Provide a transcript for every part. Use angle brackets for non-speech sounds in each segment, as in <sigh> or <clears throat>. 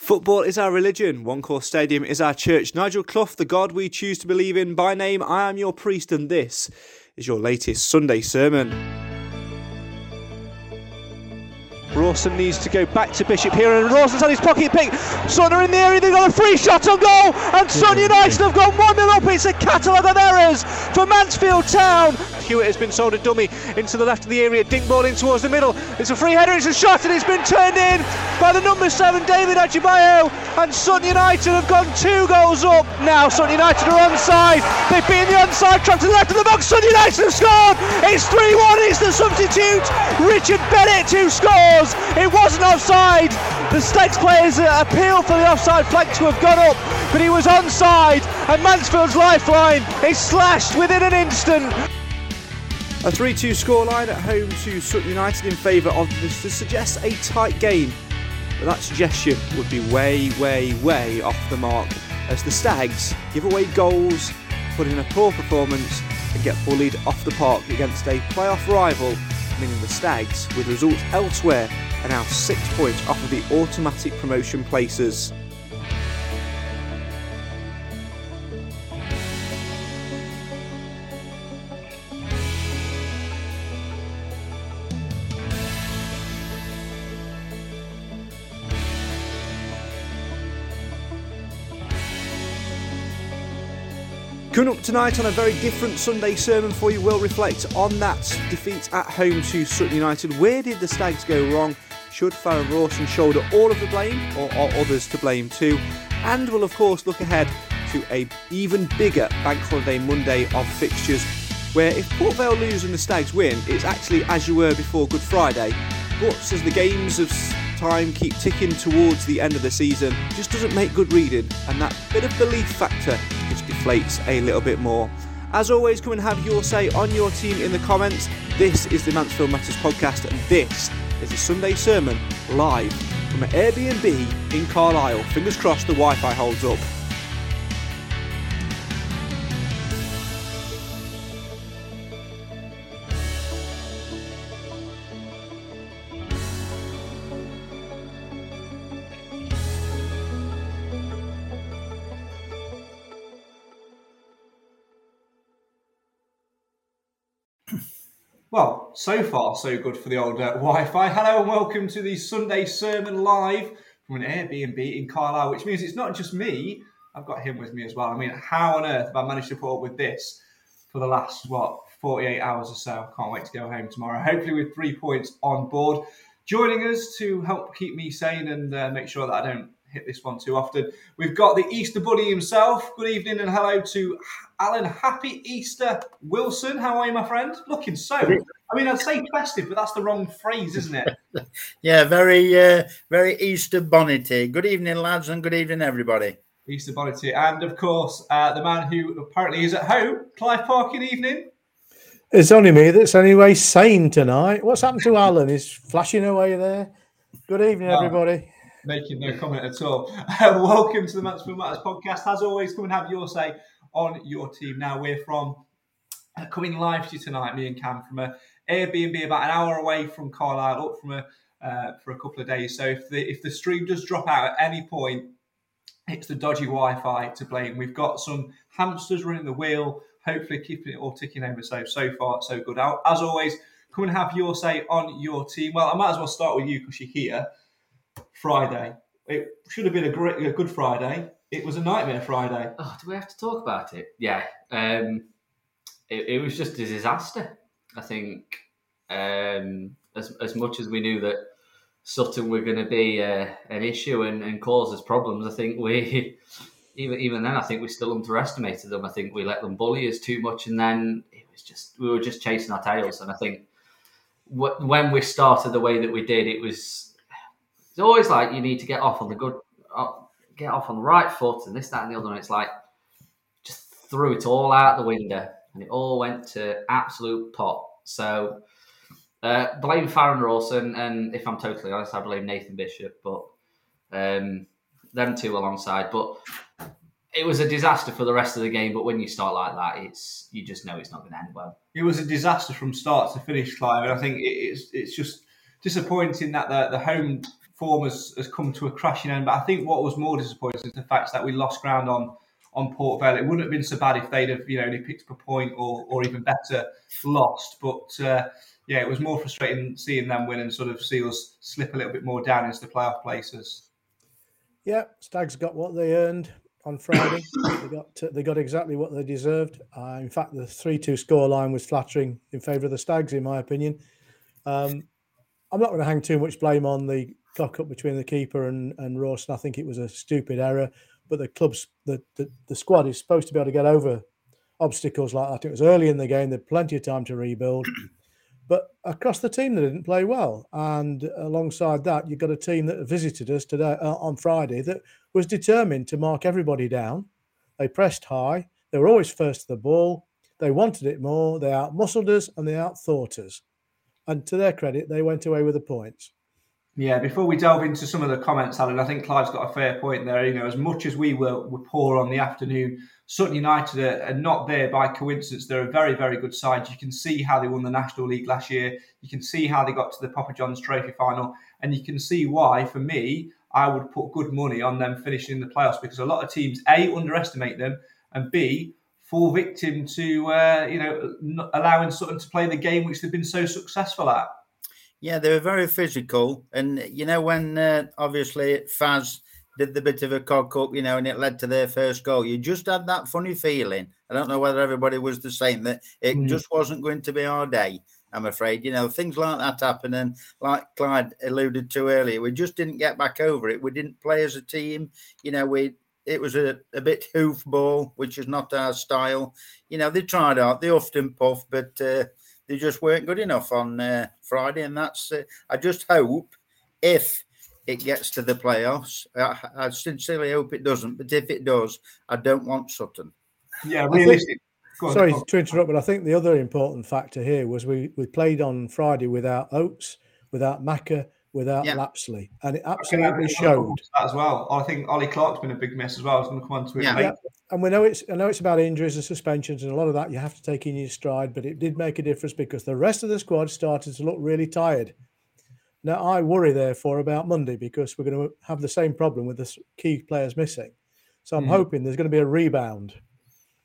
Football is our religion. One Call Stadium is our church. Nigel Clough, the God we choose to believe in. By name, I am your priest, and this is your latest Sunday sermon. Rawson needs to go back to Bishop here, and Rawson's had his pocket pick. Son are in the area, they've got a free shot on goal, and Sutton United have gone 1 0 up. It's a catalogue of errors for Mansfield Town. Hewitt has been sold a dummy into the left of the area, dink ball in towards the middle. It's a free header, it's a shot, and it's been turned in by the number seven, David Ajiboye. And Sutton United have gone two goals up. Now Sutton United are onside. They've been the onside trap to the left of the box. Sutton United have scored. It's 3 1. It's the substitute, Richard Bennett, who scores. It wasn't offside. The Stags players appeal for the offside flag to have gone up, but he was onside. And Mansfield's lifeline is slashed within an instant. A 3 2 scoreline at home to Sutton United in favour of this to suggest a tight game. But that suggestion would be way, way, way off the mark as the Stags give away goals, put in a poor performance, and get bullied off the park against a playoff rival, meaning the Stags, with results elsewhere, are now six points off of the automatic promotion places. Coming up tonight on a very different Sunday sermon for you, we'll reflect on that defeat at home to Sutton United. Where did the Stags go wrong? Should Farrend Rawson shoulder all of the blame, or are others to blame too? And we'll of course look ahead to a even bigger Bank Holiday Monday of fixtures, where if Port Vale lose and the Stags win, it's actually as you were before Good Friday. But as the games of time keep ticking towards the end of the season, just doesn't make good reading, and that bit of belief factor a little bit more. As always, come and have your say on your team in the comments. This is the Mansfield Matters podcast, and this is a Sunday sermon live from an Airbnb in Carlisle. Fingers crossed the Wi Fi holds up. Well, so far, so good for the old uh, Wi Fi. Hello and welcome to the Sunday Sermon Live from an Airbnb in Carlisle, which means it's not just me, I've got him with me as well. I mean, how on earth have I managed to put up with this for the last, what, 48 hours or so? Can't wait to go home tomorrow, hopefully with three points on board. Joining us to help keep me sane and uh, make sure that I don't hit this one too often, we've got the Easter Buddy himself. Good evening and hello to Alan. Happy Easter, Wilson. How are you, my friend? Looking so. I mean, I'd say festive, but that's the wrong phrase, isn't it? <laughs> Yeah, very, uh, very Easter bonnety. Good evening, lads, and good evening, everybody. Easter Bonnety. And of course, uh, the man who apparently is at home, Clive Parkin, evening. It's only me that's anyway sane tonight. What's happened to Alan? He's flashing away there. Good evening, Well, everybody. Making no comment at all. Uh, <laughs> welcome to the Mansfield Matters podcast. As always, come and have your say on your team. Now we're from uh, coming live to you tonight, me and Cam, from a Airbnb about an hour away from Carlisle, up from a uh, for a couple of days. So if the if the stream does drop out at any point, it's the dodgy Wi-Fi to blame. We've got some hamsters running the wheel, hopefully keeping it all ticking over. So so far so good. As always, come and have your say on your team. Well, I might as well start with you because you're here. Friday. It should have been a great, a good Friday. It was a nightmare Friday. Oh, do we have to talk about it? Yeah. Um, it, it was just a disaster. I think um, as as much as we knew that Sutton were going to be uh, an issue and, and cause us problems, I think we <laughs> even even then I think we still underestimated them. I think we let them bully us too much, and then it was just we were just chasing our tails. And I think when we started the way that we did, it was it's always like you need to get off on the good, uh, get off on the right foot, and this, that, and the other. And it's like just threw it all out the window, and it all went to absolute pot. So uh, blame Farrend Rawson, and if I'm totally honest, I blame Nathan Bishop, but um, them two alongside. But it was a disaster for the rest of the game. But when you start like that, it's you just know it's not going to end well. It was a disaster from start to finish, Clive, and I think it's it's just disappointing that the, the home form has, has come to a crashing end. But I think what was more disappointing is the fact that we lost ground on on Port Vale. It wouldn't have been so bad if they'd have you know only picked up a point or or even better lost. But uh, yeah, it was more frustrating seeing them win and sort of see us slip a little bit more down into the playoff places. Yeah, Stags got what they earned on Friday. <coughs> they got they got exactly what they deserved. Uh, in fact, the three-two scoreline was flattering in favour of the Stags, in my opinion. Um, I'm not going to hang too much blame on the cock up between the keeper and and Rawson. I think it was a stupid error. But the club's the, the the squad is supposed to be able to get over obstacles like that. It was early in the game; they had plenty of time to rebuild. <clears throat> But across the team, they didn't play well. And alongside that, you've got a team that visited us today uh, on Friday that was determined to mark everybody down. They pressed high. They were always first to the ball. They wanted it more. They outmuscled us and they outthought us. And to their credit, they went away with the points. Yeah, before we delve into some of the comments, Alan, I think Clive's got a fair point there. You know, as much as we were, were poor on the afternoon, Sutton United are, are, not there by coincidence. They're a very, very good side. You can see how they won the National League last year. You can see how they got to the Papa John's Trophy final. And you can see why, for me, I would put good money on them finishing in the playoffs because a lot of teams, A, underestimate them, and B, fall victim to, uh, you know, allowing Sutton to play the game which they've been so successful at. Yeah, they were very physical. And, you know, when uh, obviously Faz did the bit of a cock up, you know, and it led to their first goal. You just had that funny feeling. I don't know whether everybody was the same, that it mm. just wasn't going to be our day. I'm afraid, you know, things like that happen. And like Clive alluded to earlier, we just didn't get back over it. We didn't play as a team. You know, we it was a, a bit hoofball, which is not our style. You know, they tried out, they often puff, but uh, they just weren't good enough on uh, Friday. And that's, uh, I just hope if it gets to the playoffs. I, I, sincerely hope it doesn't, but if it does, I don't want Sutton. Yeah, realistic. On, sorry to interrupt, but I think the other important factor here was we, we played on Friday without Oates, without Maka, without yeah. Lapslie, and it absolutely showed as well. I think Ollie Clarke's been a big miss as well. I was going to come on to it. Yeah. yeah. and we know it's I know it's about injuries and suspensions, and a lot of that you have to take in your stride. But it did make a difference because the rest of the squad started to look really tired. Now, I worry, therefore, about Monday because we're going to have the same problem with the key players missing. So I'm mm. hoping there's going to be a rebound.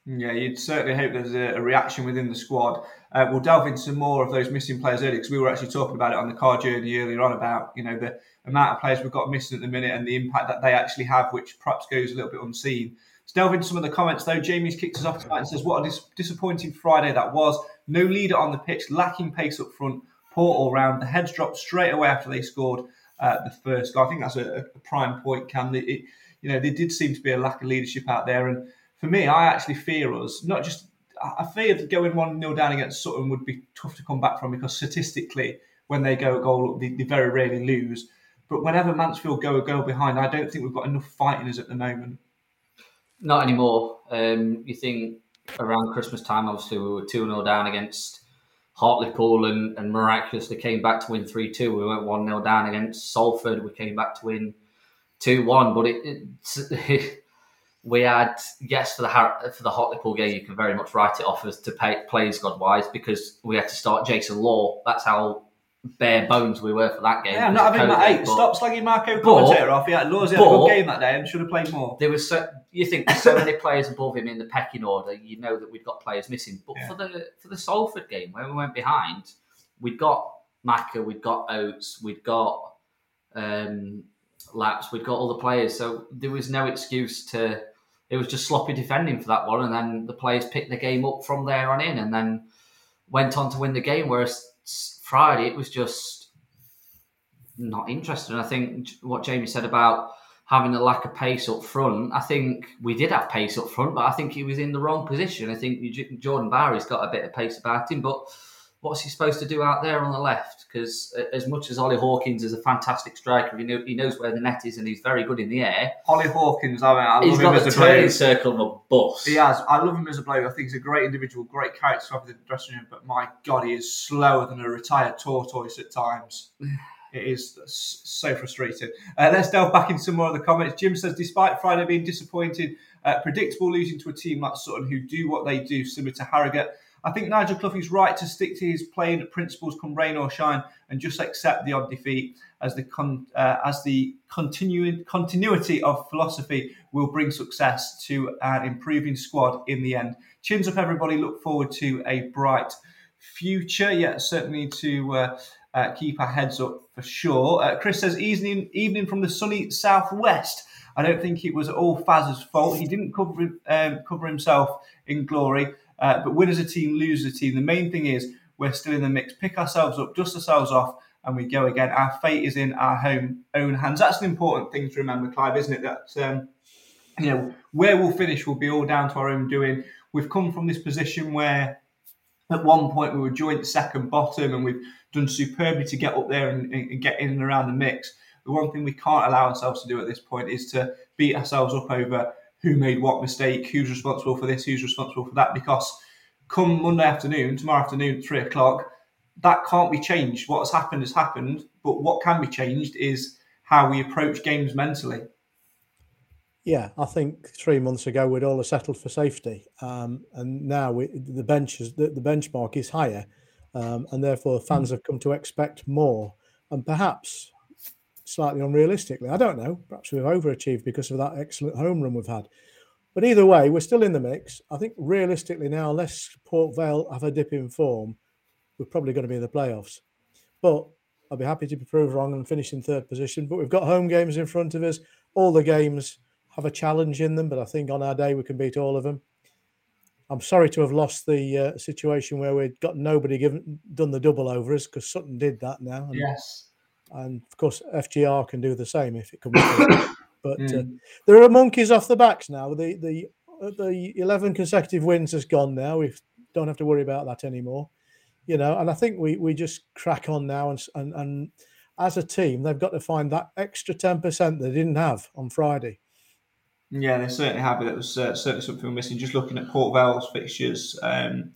Yeah, you'd certainly hope there's a, a reaction within the squad. Uh, we'll delve into some more of those missing players earlier because we were actually talking about it on the car journey earlier on about you know the amount of players we've got missing at the minute and the impact that they actually have, which perhaps goes a little bit unseen. Let's delve into some of the comments though. Jamie's kicked us off tonight and says, "What a dis- disappointing Friday that was. No leader on the pitch, lacking pace up front." poor all round. The heads dropped straight away after they scored uh, the first goal. I think that's a, a prime point, Cam. It, it, you know, there did seem to be a lack of leadership out there. And for me, I actually fear us, not just, I feared going 1 0 down against Sutton would be tough to come back from because statistically, when they go a goal they, they very rarely lose. But whenever Mansfield go a goal behind, I don't think we've got enough fight in us at the moment. Not anymore. Um, you think around Christmas time, obviously, we were 2 0 down against Hartlepool and, and miraculously came back to win 3 2. We went 1 0 down against Salford. We came back to win 2 1. But it, it, <laughs> we had, yes, for the for the Hartlepool game, you can very much write it off as to pay, plays God wise because we had to start Jason Law. That's how bare bones we were for that game. Yeah, I'm not having my eight. but- Stop slagging Marco but- commentator off. He had loads. He had a good game that day and should have played more. There was so you think so many players above him in the pecking order. You know that we've got players missing. But Yeah. for the for the Salford game where we went behind, we'd got Maka, we'd got Oates, we'd got um, Laps, we'd got all the players. So there was no excuse to. It was just sloppy defending for that one, and then the players picked the game up from there on in, and then went on to win the game. Whereas Friday, it was just not interesting. I think what Jamie said about having a lack of pace up front, I think we did have pace up front, but I think he was in the wrong position. I think Jordan Bowery's got a bit of pace about him, but what's he supposed to do out there on the left? Because as much as Ollie Hawkins is a fantastic striker, he, know, he knows where the net is and he's very good in the air. Ollie Hawkins, I, mean, I love He's him as a player. circle of a bus. He has. I love him as a player. I think he's a great individual, great character to have in the dressing room. But my God, he is slower than a retired tortoise at times. <sighs> It is so frustrating. Uh, let's delve back into some more of the comments. Jim says, despite Friday being disappointed, uh, predictable losing to a team like Sutton who do what they do, similar to Harrogate. I think Nigel Clough is right to stick to his playing principles, come rain or shine, and just accept the odd defeat as the con- uh, as the continuing continuity of philosophy will bring success to an improving squad in the end. Chins up, everybody. Look forward to a bright future. Yeah, certainly to uh, uh, keep our heads up for sure. Uh, Chris says evening evening from the sunny southwest. I don't think it was all Faz's fault. He didn't cover um, cover himself in glory. Uh, but win as a team, lose as a team. The main thing is we're still in the mix. Pick ourselves up, dust ourselves off, and we go again. Our fate is in our home own hands. That's an important thing to remember, Clive, isn't it? That um, you know where we'll finish will be all down to our own doing. We've come from this position where at one point we were joint second bottom, and we've done superbly to get up there and, and get in and around the mix. The one thing we can't allow ourselves to do at this point is to beat ourselves up over who made what mistake, who's responsible for this, who's responsible for that, because come Monday afternoon, tomorrow afternoon, three o'clock, that can't be changed. What has happened has happened, but what can be changed is how we approach games mentally. Yeah, I think three months ago we'd all have settled for safety, um, and now we, the bench is the, the benchmark is higher, um, and therefore fans have come to expect more, and perhaps slightly unrealistically, I don't know. Perhaps we've overachieved because of that excellent home run we've had. But either way, we're still in the mix. I think realistically now, unless Port Vale have a dip in form, we're probably going to be in the playoffs. But I'll be happy to be proved wrong and finish in third position. But we've got home games in front of us. All the games have a challenge in them, but I think on our day we can beat all of them. I'm sorry to have lost the uh, situation where we'd got nobody given done the double over us because Sutton did that now. Yes. And of course FGR can do the same if it comes. <coughs> to it. But uh, Mm. there are monkeys off the backs now. The the uh, the 11 consecutive wins has gone now. We don't have to worry about that anymore. You know, and I think we we just crack on now and and and as a team they've got to find that extra 10% they didn't have on Friday. Yeah, they certainly have. It was uh, certainly something we're missing. Just looking at Port Vale's fixtures, um,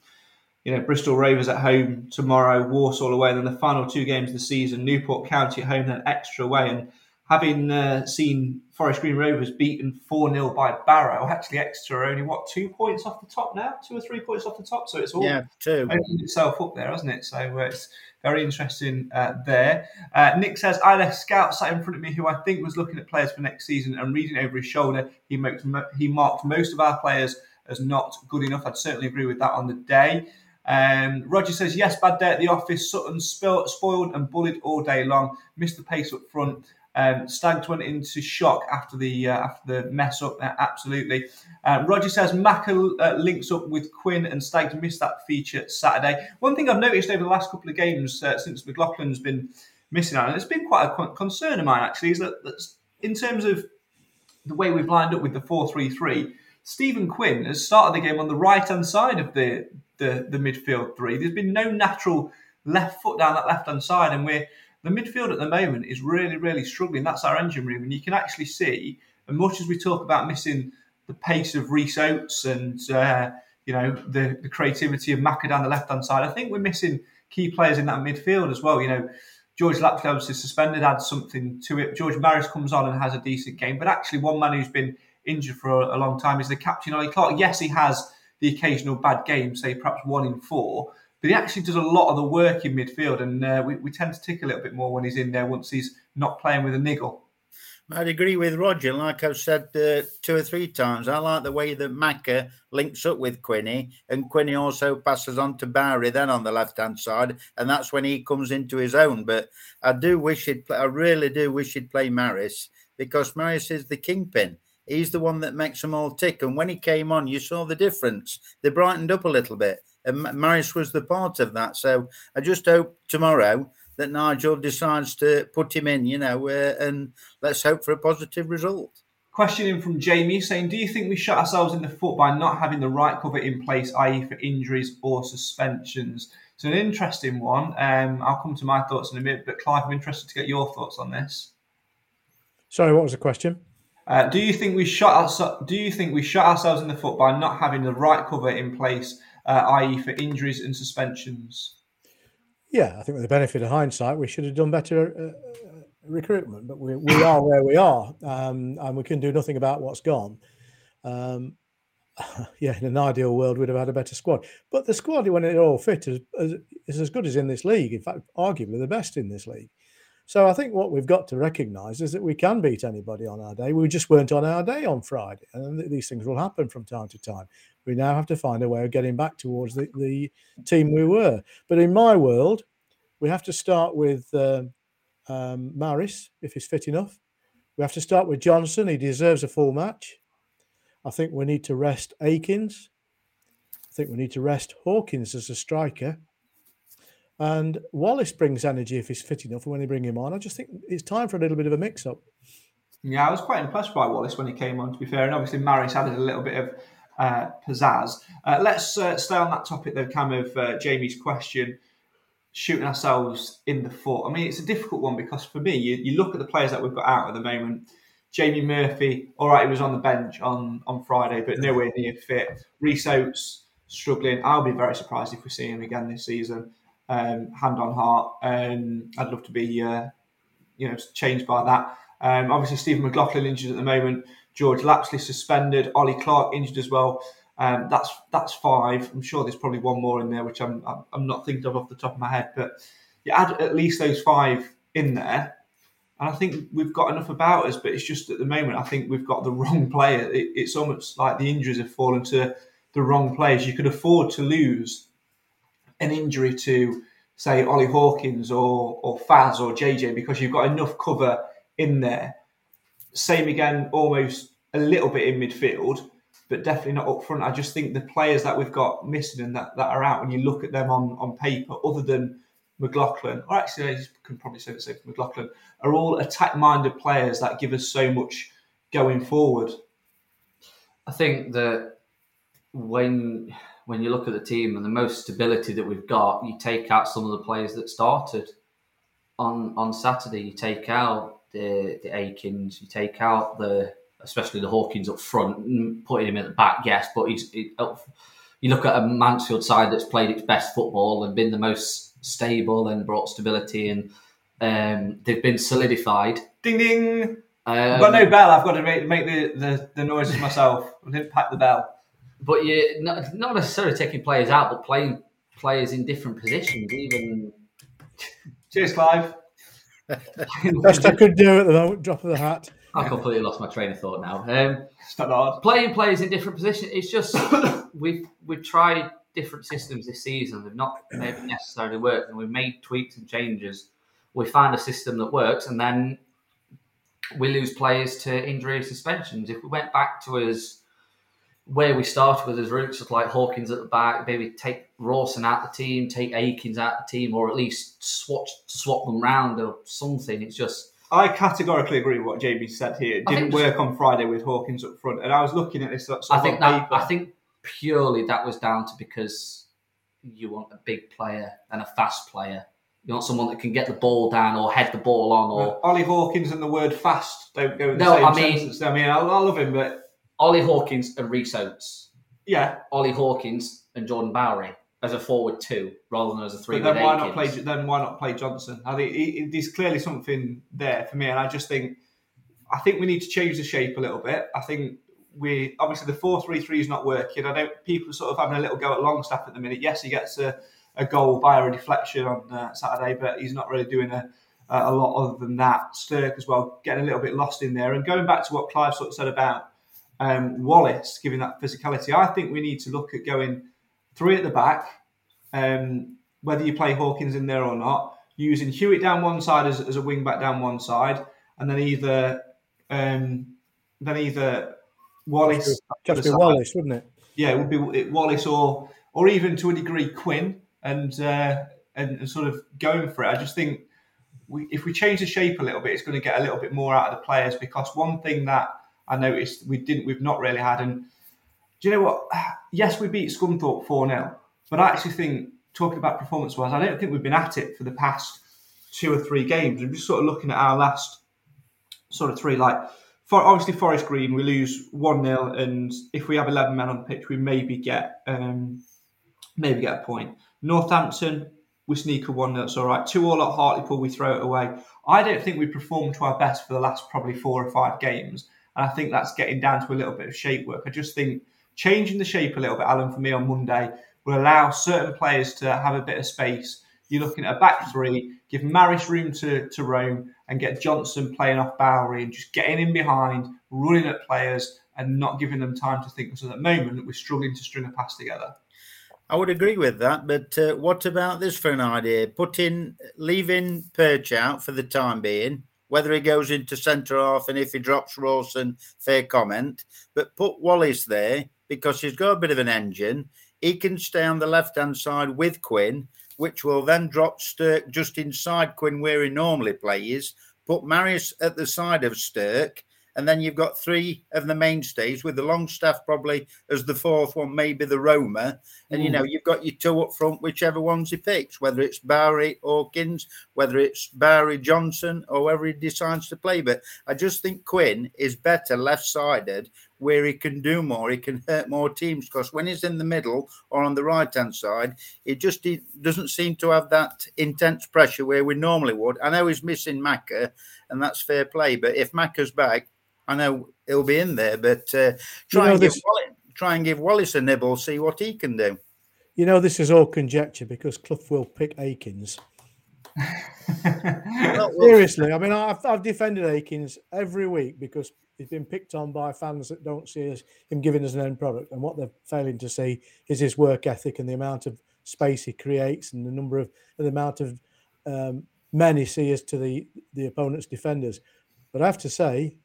you know, Bristol Rovers at home tomorrow, Walsall away, and then the final two games of the season, Newport County at home, then Exeter away. And having uh, seen Forest Green Rovers beaten 4 0 by Barrow, actually, Exeter are only, what, two points off the top now? Two or three points off the top? So it's all Yeah, two. opened itself up there, hasn't it? So uh, it's very interesting uh, there. Uh, Nick says, I left Scout sat in front of me who I think was looking at players for next season and reading over his shoulder. He, marked, he marked most of our players as not good enough. I'd certainly agree with that on the day. Um, Roger says, yes, bad day at the office. Sutton spoiled and bullied all day long. Missed the pace up front. Um, Stags went into shock after the uh, after the mess up. Uh, absolutely. Uh, Roger says Maka uh, links up with Quinn and Stags missed that feature Saturday. One thing I've noticed over the last couple of games uh, since McLaughlin's been missing out, and it's been quite a concern of mine actually, is that in terms of the way we've lined up with the four-three-three, Stephen Quinn has started the game on the right hand side of the, the the midfield three. There's been no natural left foot down that left hand side, and we're the midfield at the moment is really, really struggling. That's our engine room, and you can actually see, as much as we talk about missing the pace of Rhys Oates and uh, you know the, the creativity of Maka down the left hand side, I think we're missing key players in that midfield as well. You know, George Lapslie is suspended, adds something to it. George Maris comes on and has a decent game, but actually one man who's been injured for a, a long time is the captain Ollie Clarke. Yes, he has the occasional bad game, say perhaps one in four, but he actually does a lot of the work in midfield, and uh, we, we tend to tick a little bit more when he's in there once he's not playing with a niggle. I'd agree with Roger. Like I've said uh, two or three times, I like the way that Macca links up with Quinny, and Quinny also passes on to Bowery then on the left hand side, and that's when he comes into his own. But I do wish he'd, play, I really do wish he'd play Maris because Maris is the kingpin. He's the one that makes them all tick. And when he came on, you saw the difference. They brightened up a little bit, and Maris was the part of that. So I just hope tomorrow that Nigel decides to put him in, you know, uh, and let's hope for a positive result. Question in from Jamie saying, Do you think we shot ourselves in the foot by not having the right cover in place, i.e., for injuries or suspensions? It's an interesting one. Um, I'll come to my thoughts in a minute, but Clive, I'm interested to get your thoughts on this. Sorry, what was the question? Uh, do you think we shot our, Do you think we shot ourselves in the foot by not having the right cover in place, uh, i.e., for injuries and suspensions? Yeah, I think with the benefit of hindsight, we should have done better uh, uh, recruitment, but we, we are where we are, um, and we can do nothing about what's gone. Um, <laughs> yeah, in an ideal world, we'd have had a better squad. But the squad, when they're all fit, is, is as good as in this league. In fact, arguably the best in this league. So I think what we've got to recognise is that we can beat anybody on our day. We just weren't on our day on Friday, and these things will happen from time to time. We now have to find a way of getting back towards the, the team we were. But in my world, we have to start with uh, um, Maris if he's fit enough. We have to start with Johnson. He deserves a full match. I think we need to rest Akins. I think we need to rest Hawkins as a striker. And Wallace brings energy if he's fit enough when they bring him on. I just think it's time for a little bit of a mix up. Yeah, I was quite impressed by Wallace when he came on, to be fair. And obviously, Maris added a little bit of uh, pizzazz. Uh, let's uh, stay on that topic, though, Cam, of uh, Jamie's question shooting ourselves in the foot. I mean, it's a difficult one because for me, you, you look at the players that we've got out at the moment. Jamie Murphy, all right, he was on the bench on, on Friday, but nowhere near fit. Rhys Oates struggling. I'll be very surprised if we see him again this season um, hand on heart. Um, I'd love to be, uh, you know, changed by that. Um, obviously, Stephen McLaughlin injured at the moment. George Lapslie suspended. Ollie Clarke injured as well. Um, that's that's five. I'm sure there's probably one more in there, which I'm I'm not thinking of off the top of my head. But you add at least those five in there, and I think we've got enough about us. But it's just at the moment, I think we've got the <laughs> wrong player. It, it's almost like the injuries have fallen to the wrong players. You could afford to lose an injury to, say, Ollie Hawkins or, or Faz or JJ because you've got enough cover in there. Same again, almost a little bit in midfield, but definitely not up front. I just think the players that we've got missing and that, that are out, when you look at them on, on paper, other than McLaughlin, or actually I can probably say the same for McLaughlin, are all attack minded players that give us so much going forward. I think that when when you look at the team and the most stability that we've got, you take out some of the players that started on on Saturday. You take out the the Akins, you take out the especially the Hawkins up front, putting him at the back, yes, but he's. He, you look at a Mansfield side that's played its best football and been the most stable and brought stability, and um, they've been solidified. Ding ding. Um, I've got no bell. I've got to make, make the, the, the noises myself. I didn't pack the bell but you not, not necessarily taking players out, but playing players in different positions. Even <laughs> cheers, Clive. <laughs> Best I could do at the moment. Drop of the hat. I completely lost my train of thought now. Um, hard. Playing players in different positions. It's just <coughs> we've we've tried different systems this season. They've not maybe necessarily worked, and we've made tweaks and changes. We find a system that works, and then we lose players to injury suspensions. If we went back to us where we started with his roots of like Hawkins at the back, maybe take Rawson out the team, take Akins out the team, or at least swap swap them round or something. It's just. I categorically agree with what Jamie said here. It didn't work on Friday with Hawkins up front, and I was looking at this. Sort of I think that paper. I think purely that was down to because you want a big player and a fast player. You want someone that can get the ball down or head the ball on. Or well, Ollie Hawkins and the word "fast" don't go in the no, same I mean, sentence. I mean, I, I love him, but Ollie Hawkins and Rhys Oates. Yeah. Ollie Hawkins and Jordan Bowery as a forward two rather than as a three. But then why not play? Then why not play Johnson? I think it, it, there's clearly something there for me, and I just think I think we need to change the shape a little bit. I think we obviously the four three three is not working. I don't people sort of having a little go at Longstaff at the minute. Yes, he gets a, a goal via a deflection on uh, Saturday, but he's not really doing a, a lot other than that. Stirk as well, getting a little bit lost in there. And going back to what Clive sort of said about um, Wallace giving that physicality, I think we need to look at going three at the back, um, whether you play Hawkins in there or not, using Hewitt down one side as, as a wing back down one side, and then either um, then either Wallace just be Wallace, wouldn't it? Yeah, it would be Wallace or or even to a degree Quinn, and uh, and, and sort of going for it. I just think we, if we change the shape a little bit, it's going to get a little bit more out of the players. Because one thing that I noticed we didn't, we've not really had, and do you know what? Yes, we beat Scunthorpe four 0 but I actually think talking about performance wise, I don't think we've been at it for the past two or three games. I'm just sort of looking at our last sort of three, like for obviously Forest Green, we lose one 0 and if we have eleven men on the pitch, we maybe get um, maybe get a point. Northampton, we sneak a one 0 It's all right. Two all at Hartlepool, we throw it away. I don't think we performed to our best for the last probably four or five games, and I think that's getting down to a little bit of shape work. I just think changing the shape a little bit, Alan, for me on Monday will allow certain players to have a bit of space. You're looking at a back three, give Maris room to, to roam, and get Johnson playing off Bowery and just getting in behind, running at players and not giving them time to think. So at the moment, we're struggling to string a pass together. I would agree with that, but uh, what about this for an idea? Putting, leaving Perch out for the time being, whether he goes into centre half and if he drops Rawson, fair comment, but put Wallace there because he's got a bit of an engine. He can stay on the left hand side with Quinn which will then drop Stirk just inside Quinn where he normally plays, put Maris at the side of Stirk, and then you've got three of the mainstays with the long Longstaff probably as the fourth one, maybe the Roma. And mm. you know, you've got your two up front, whichever ones he picks, whether it's Bowery Hawkins, whether it's Bowery Johnson, or whoever he decides to play. But I just think Quinn is better left sided where he can do more, he can hurt more teams. Because when he's in the middle or on the right hand side, it just he doesn't seem to have that intense pressure where we normally would. I know he's missing Macca, and that's fair play. But if Macca's back, I know he'll be in there. But uh, try, you know, and this... Wallace, try and give Wallace a nibble, see what he can do. You know, this is all conjecture because Clough will pick Akins. well, <laughs> Seriously, I mean, I've, I've defended Akins every week because he's been picked on by fans that don't see us, him giving us an end product. And what they're failing to see is his work ethic and the amount of space he creates and the number of the amount of um, men he sees to the, the opponent's defenders. But I have to say,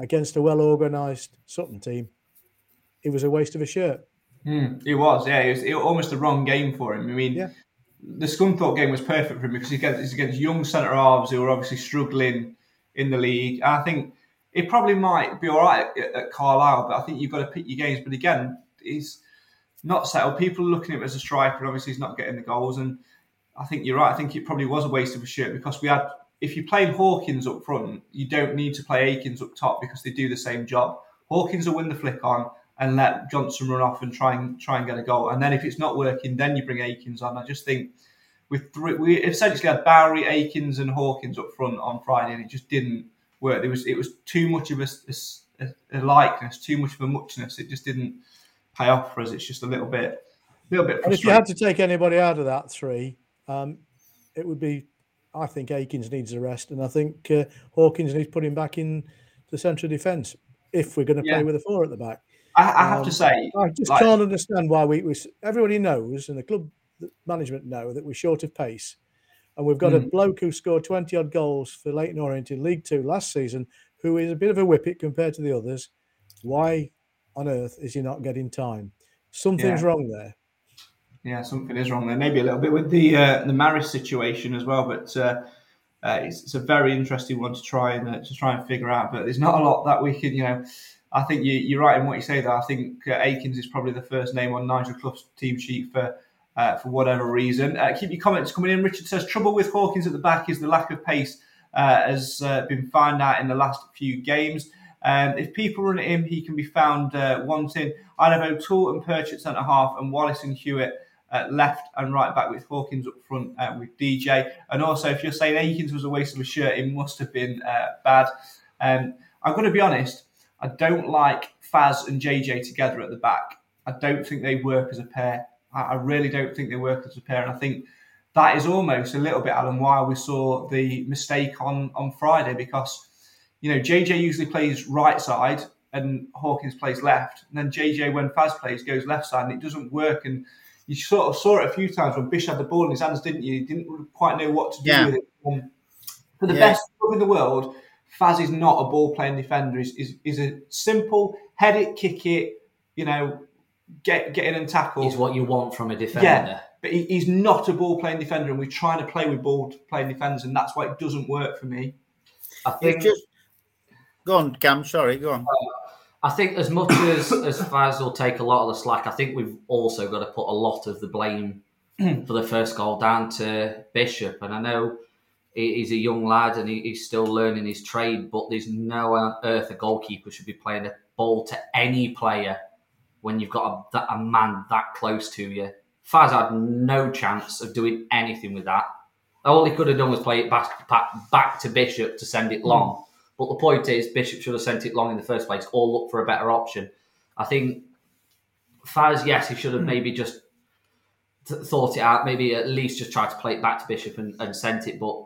against a well organised Sutton team, it was a waste of a shirt. Mm, it was, yeah. It was, it was, almost the wrong game for him. I mean, yeah. the Scunthorpe game was perfect for him because he's against, he's against young centre halves who are obviously struggling in the league. And I think it probably might be all right at, at Carlisle, but I think you've got to pick your games. But again, he's not settled. People are looking at him as a striker, obviously he's not getting the goals. And I think you're right. I think it probably was a waste of a shirt because we had. If you play Hawkins up front, you don't need to play Akins up top because they do the same job. Hawkins will win the flick on and let Johnson run off and try and try and get a goal. And then if it's not working, then you bring Akins on. I just think with three, we essentially had Bowery, Akins, and Hawkins up front on Friday, and it just didn't work. It was it was too much of a, a, a, likeness, too much of a muchness. It just didn't pay off for us. It's just a little bit, a little bit. And if you had to take anybody out of that three, um, it would be. I think Akins needs a rest, and I think uh, Hawkins needs putting back in the central defence if we're going to yeah. play with a four at the back. I, I have um, to say, I just like, can't understand why we, we. Everybody knows, and the club management know that we're short of pace and we've got mm. a bloke who scored 20 odd goals for Leyton Orient in League Two last season, who is a bit of a whippet compared to the others. Why on earth is he not getting time? Something's yeah. wrong there. Yeah, something is wrong there. Maybe a little bit with the uh, the Maris situation as well, but uh, uh, it's, it's, a very interesting one to try and uh, to try and figure out. But there's not a lot that we can, you know. I think you, are right in what you say. There, I think uh, Akins is probably the first name on Nigel Clough's team sheet for uh, for whatever reason. Keep your comments coming in. Richard says trouble with Hawkins at the back is the lack of pace has been found out in the last few games. Um, if people run at him, he can be found wanting. I'd have O'Toole and Perch at centre half and Wallace and Hewitt Uh, left and right back with Hawkins up front uh, with DJ. And also, if you're saying Akins was a waste of a shirt, it must have been uh, bad. Um, I'm going to be honest. I don't like Faz and JJ together at the back. I don't think they work as a pair I, I really don't think they work as a pair. And I think that is almost a little bit, Alan, why we saw the mistake on, on Friday because, you know, JJ usually plays right side and Hawkins plays left. And then JJ, when Faz plays, goes left side and it doesn't work. And you sort of saw it a few times when Bish had the ball in his hands, didn't you? He didn't quite know what to do Yeah. with it. Um, for the Yeah. best club in the world, Faz is not a ball playing defender. He's, he's, he's a simple head it, kick it, you know, get get in and tackle. Is what you want from a defender. Yeah, but he, he's not a ball playing defender, and we're trying to play with ball playing defenders, and that's why it doesn't work for me. I think It's just go on, Cam. Sorry, go on. I think as much as <coughs> as Faz will take a lot of the slack, I think we've also got to put a lot of the blame <clears throat> for the first goal down to Bishop. And I know he's a young lad and he's still learning his trade, but there's no on earth a goalkeeper should be playing a ball to any player when you've got a, a man that close to you. Faz had no chance of doing anything with that. All he could have done was play it back, back, back to Bishop to send it long. Mm. But the point is, Bishop should have sent it long in the first place or look for a better option. I think Faz, yes, he should have hmm. maybe just thought it out, maybe at least just tried to play it back to Bishop and, and sent it. But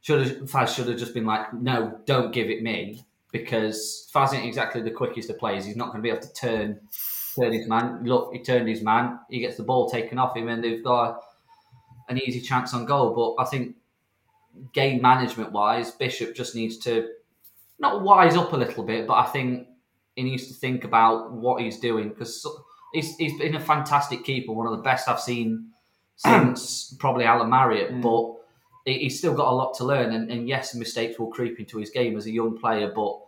should have, Faz should have just been like, no, don't give it me because Faz isn't exactly the quickest of players. He's not going to be able to turn turn his man. Look, he turned his man. He gets the ball taken off him, and they've got an easy chance on goal. But I think game management wise, Bishop just needs to not wise up a little bit, but I think he needs to think about what he's doing because he's, he's been a fantastic keeper, one of the best I've seen <clears throat> since probably Alan Marriott, but he's still got a lot to learn. And, and yes, mistakes will creep into his game as a young player, but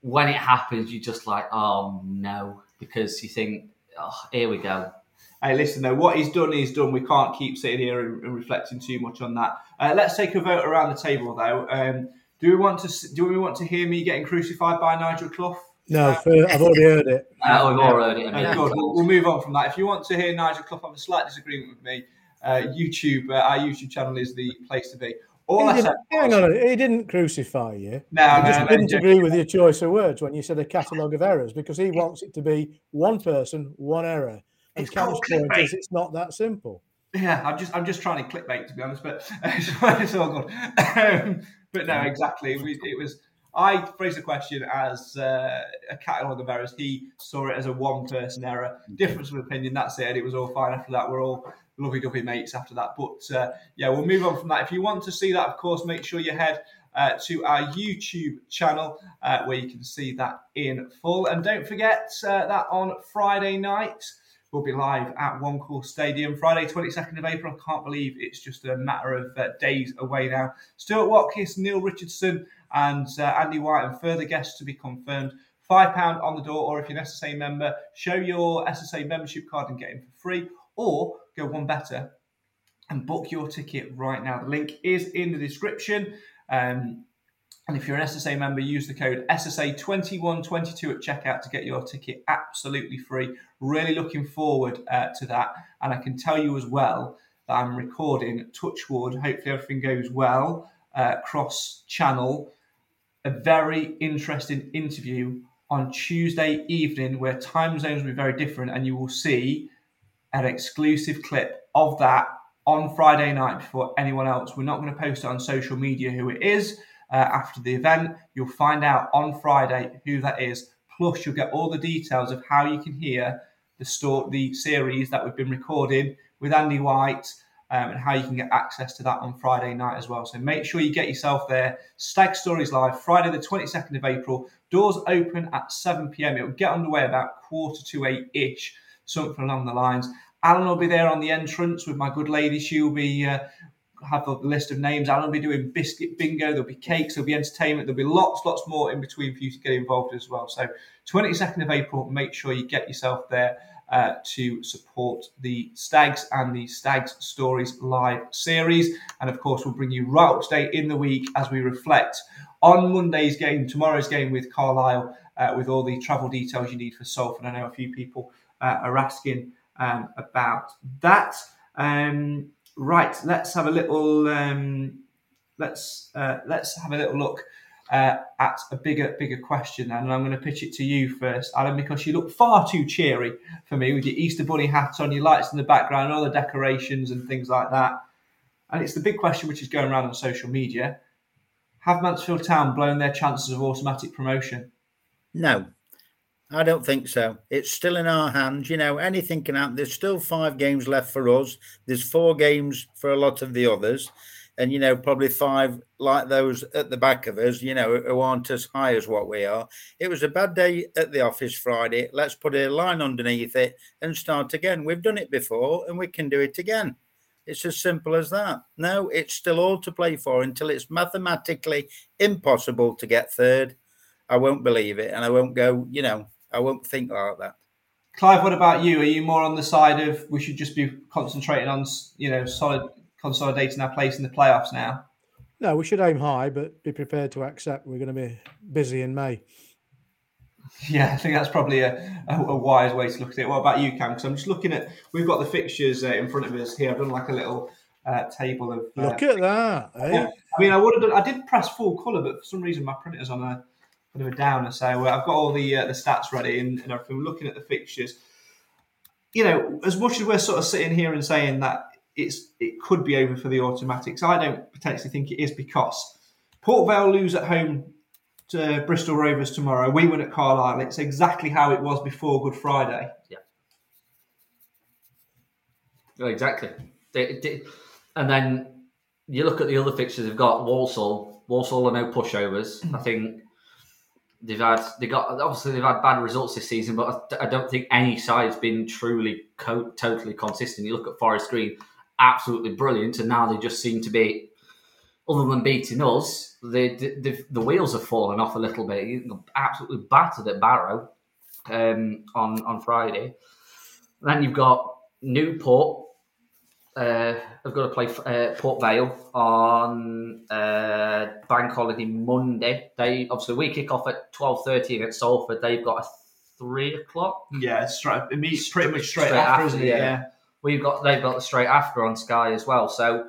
when it happens, you're just like, oh no, because you think, oh, here we go. Hey, listen though, what he's done, he's done. We can't keep sitting here and, and reflecting too much on that. Uh, let's take a vote around the table though. Um, do we want to do we want to hear me getting crucified by Nigel Clough? No, I've already heard it. Uh, we've all heard it. a Uh, million good. times. We'll, we'll move on from that. If you want to hear Nigel Clough have a slight disagreement with me, uh, YouTube, uh, our YouTube channel is the place to be. All I He said, didn't, hang on, he didn't crucify you. No, he no, just no, didn't Joe. agree with your choice of words when you said a catalogue of errors because he wants it to be one person, one error. And It's Cam's point is it's not that simple. Yeah, I'm just I'm just trying to clickbait to be honest, but <laughs> it's all good. Um, but no, exactly. We, it was I phrased the question as uh, a catalogue of errors. He saw it as a one-person error. Difference of opinion. That's it. It was all fine after that. We're all lovey-dovey mates after that. But uh, yeah, we'll move on from that. If you want to see that, of course, make sure you head. Uh, to our YouTube channel uh, where you can see that in full. And don't forget uh, that on Friday night, will be live at One Call Stadium Friday, 22nd of April. I can't believe it's just a matter of uh, days away now. Stuart Watkins, Neil Richardson, and uh, Andy White, and further guests to be confirmed. £5 on the door, or if you're an SSA member, show your SSA membership card and get in for free, or go one better and book your ticket right now. The link is in the description. Um, and if you're an SSA member, use the code SSA2122 at checkout to get your ticket absolutely free. Really looking forward uh, to that. And I can tell you as well that I'm recording Touchwood. Hopefully, everything goes well uh, cross channel. A very interesting interview on Tuesday evening where time zones will be very different. And you will see an exclusive clip of that on Friday night before anyone else. We're not going to post it on social media who it is uh, after the event. You'll find out on Friday who that is. Plus, you'll get all the details of how you can hear the store, the series that we've been recording with Andy White, um, and how you can get access to that on Friday night as well. So make sure you get yourself there. Stag Stories Live, Friday the 22nd of April. Doors open at 7 pm. It'll get underway about quarter to eight ish, something along the lines. Alan will be there on the entrance with my good lady. She'll be uh, have a list of names. Alan will be doing biscuit bingo. There'll be cakes. There'll be entertainment. There'll be lots, lots more in between for you to get involved as well. So, 22nd of April, make sure you get yourself there uh, to support the Stags and the Stags Stories live series. And of course, we'll bring you right up to date in the week as we reflect on Monday's game, tomorrow's game with Carlisle, uh, with all the travel details you need for Salford. I know a few people uh, are asking um, about that. Um, right, let's have a little. Um, let's uh, let's have a little look uh, at a bigger, bigger question, and I'm going to pitch it to you first, Alan, because you look far too cheery for me with your Easter bunny hat on, your lights in the background, all the decorations and things like that. And it's the big question which is going around on social media: Have Mansfield Town blown their chances of automatic promotion? No, I don't think so. It's still in our hands. You know, anything can happen. There's still five games left for us. There's four games for a lot of the others. And, you know, probably five like those at the back of us, you know, who aren't as high as what we are. It was a bad day at the office Friday. Let's put a line underneath it and start again. We've done it before and we can do it again. It's as simple as that. No, it's still all to play for until it's mathematically impossible to get third. I won't believe it and I won't go, you know, I won't think like that. Clive, what about you? Are you more on the side of we should just be concentrating on, you know, solid consolidating our place in the playoffs now? No, we should aim high, but be prepared to accept we're going to be busy in May. <laughs> Yeah, I think that's probably a, a, a wise way to look at it. What about you, Cam? Because I'm just looking at, we've got the fixtures uh, in front of us here. I've done like a little uh, table of. Uh, look at that. Eh? Yeah. I mean, I would have done, I did press full colour, but for some reason my printer's on a bit of a downer. So uh, I've got all the uh, the stats ready and, and everything. Looking at the fixtures, you know, as much as we're sort of sitting here and saying that it's it could be over for the automatics. I don't potentially think it is because Port Vale lose at home to Bristol Rovers tomorrow. We win at Carlisle. It's exactly how it was before Good Friday. Yeah. Exactly. They, they, and then you look at the other fixtures. They've got Walsall. Walsall are no pushovers. I think they've had they got obviously they've had bad results this season, but I don't think any side's been truly co- totally consistent. You look at Forest Green absolutely brilliant, and now they just seem to be, other than beating us, the wheels have fallen off a little bit. Absolutely battered at Barrow um, on on Friday. then you've got Newport. Uh, I've got to play uh, Port Vale on uh, Bank Holiday Monday. They obviously we kick off at twelve thirty against Salford. They've got a three o'clock. Yeah, straight. It meets pretty much straight, straight after, after, isn't it? yeah. yeah we've got they've got the straight after on Sky as well. So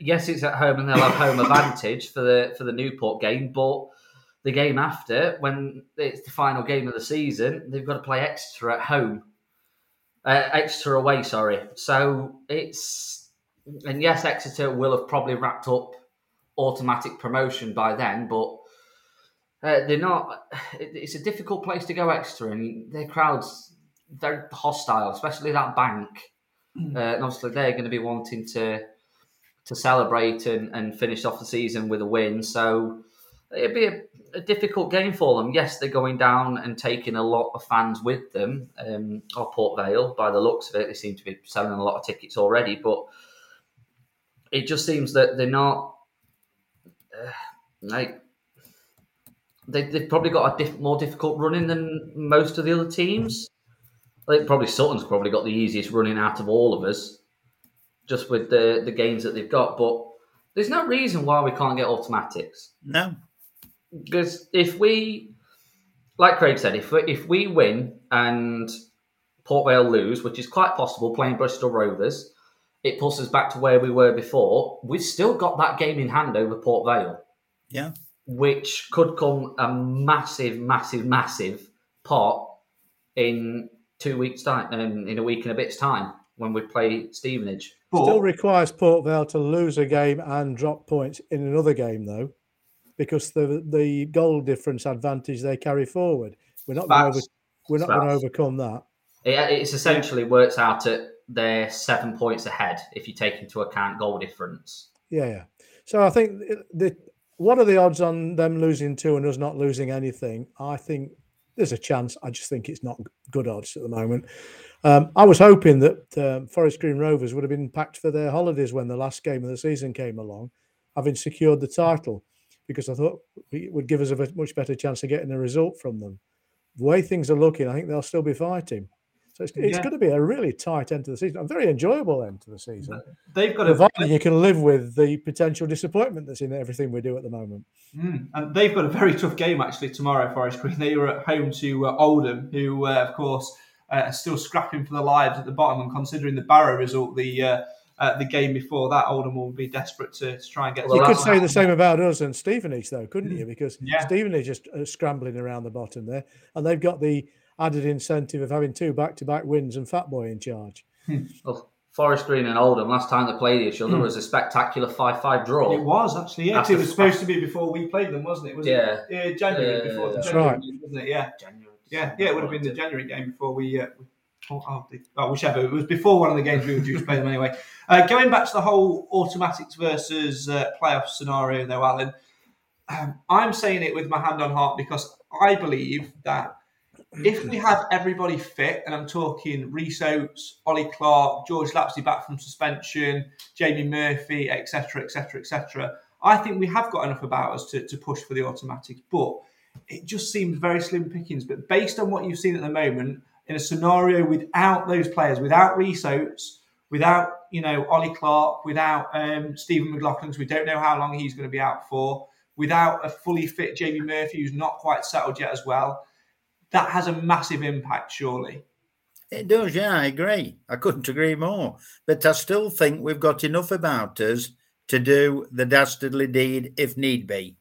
yes, it's at home and they'll have home <laughs> advantage for the for the Newport game, but the game after, when it's the final game of the season, they've got to play Exeter at home, uh, Exeter away. Sorry, so it's and yes, Exeter will have probably wrapped up automatic promotion by then, but. Uh, they're not. It's a difficult place to go, Exeter, and their crowds very hostile, especially that bank. Mm. Uh, and obviously, they're going to be wanting to to celebrate and, and finish off the season with a win. So it'd be a, a, difficult game for them. Yes, they're going down and taking a lot of fans with them. Um, or Port Vale, by the looks of it, they seem to be selling a lot of tickets already. But it just seems that they're not uh, like they, have probably got a diff- more difficult running than most of the other teams. I think probably Sutton's probably got the easiest running out of all of us, just with the the games that they've got. But there's no reason why we can't get automatics. No, because if we, like Craig said, if we, if we win and Port Vale lose, which is quite possible, playing Bristol Rovers, it puts us back to where we were before. We've still got that game in hand over Port Vale. Yeah. Which could come a massive, massive, massive pot in two weeks time, um, in a week and a bit's time when we play Stevenage. Still requires Port Vale to lose a game and drop points in another game though, because the the goal difference advantage they carry forward. We're not going to over, we're not going to overcome that. It, it's essentially works out at they're seven points ahead if you take into account goal difference. Yeah, yeah. So I think the what are the odds on them losing two and us not losing anything? I think there's a chance. I just think it's not good odds at the moment. Um, I was hoping that um, Forest Green Rovers would have been packed for their holidays when the last game of the season came along, having secured the title, because I thought it would give us a much better chance of getting a result from them. The way things are looking, I think they'll still be fighting. So it's, it's yeah. going to be a really tight end to the season, a very enjoyable end to the season. They've got a, you can live with the potential disappointment that's in everything we do at the moment. Mm, and they've got a very tough game actually tomorrow. Forest Green. They were at home to uh, Oldham, who uh, of course uh, are still scrapping for their lives at the bottom. And considering the Barrow result, the uh, uh, the game before that, Oldham will be desperate to, to try and get. you could say one. the same about us and Stevenage, though, couldn't you? Because Yeah. Stevenage just uh, scrambling around the bottom there, and they've got the added incentive of having two back-to-back wins and Fat Boy in charge. Well, Forest Green and Oldham, last time they played each other, was a spectacular 5 5 draw. It was actually, yeah. 'cause After It was supposed to be before we played them, wasn't it? Was Yeah. it? Yeah, January Yeah, before the that's January right. wasn't it? Yeah, yeah, yeah. It would have been the January game before we. Uh, we oh, oh, oh, whichever. It was before one of the games we were due to play them anyway. <laughs> Uh, going back to the whole automatics versus uh, playoff scenario, though, Alan, um, I'm saying it with my hand on heart because I believe that if we have everybody fit, and I'm talking Rhys Oates, Ollie Clarke, George Lapslie back from suspension, Jamie Murphy, etc., etc., etc., I think we have got enough about us to, to push for the automatics. But it just seems very slim pickings. But based on what you've seen at the moment, in a scenario without those players, without Rhys Oates, without you know Ollie Clarke, without um, Stephen McLaughlin, we don't know how long he's going to be out for, without a fully fit Jamie Murphy who's not quite settled yet as well, that has a massive impact, surely. It does, yeah, I agree. I couldn't agree more. But I still think we've got enough about us to do the dastardly deed if need be.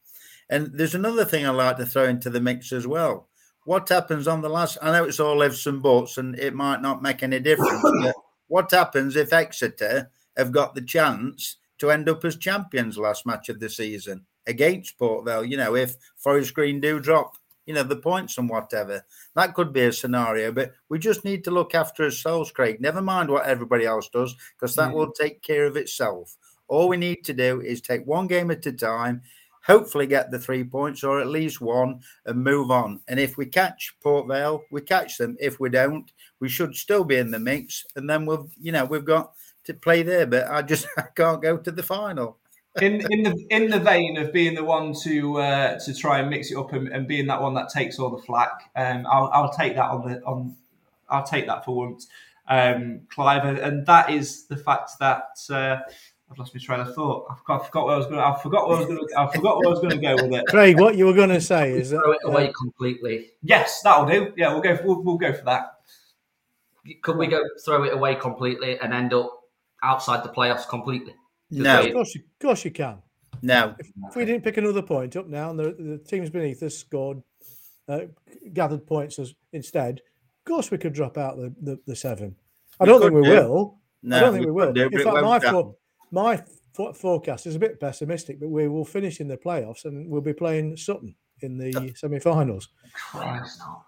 And there's another thing I like to throw into the mix as well. What happens on the last? I know it's all ifs and buts, and it might not make any difference. <coughs> but what happens if Exeter have got the chance to end up as champions last match of the season against Port Vale? You know, if Forest Green do drop, you know, the points and whatever, that could be a scenario. But we just need to look after ourselves, Craig. Never mind what everybody else does, because that Yeah. will take care of itself. All we need to do is take one game at a time, hopefully get the three points or at least one and move on. And if we catch Port Vale, we catch them. If we don't, we should still be in the mix. And then we've, you know, we've got to play there. But I just <laughs> I can't go to the final. in in the in the vein of being the one to uh, to try and mix it up and, and being that one that takes all the flack, um, I'll, I'll take that on the on I'll take that for once, um, Clive, and- that is the fact that uh, I've lost my train of thought. I forgot, I forgot where I was going. I forgot where I was going. I forgot where I was going to go with it. Craig, what you were going to say is that Throw it away uh, completely. Yes, that'll do. Yeah, we'll go. We'll, we'll go for that. Could we go throw it away completely and end up outside the playoffs completely? No, of course, you, of course you can. no. If we didn't pick another point up now, and the, the teams beneath us scored, uh, gathered points as instead, of course we could drop out the, the, the seven. I We don't think we do. will. No, I don't think we, we will. could do, In but it fact, won't my happen. For, my for, forecast is a bit pessimistic, but we will finish in the playoffs and we'll be playing Sutton in the semi-finals. Christ, no.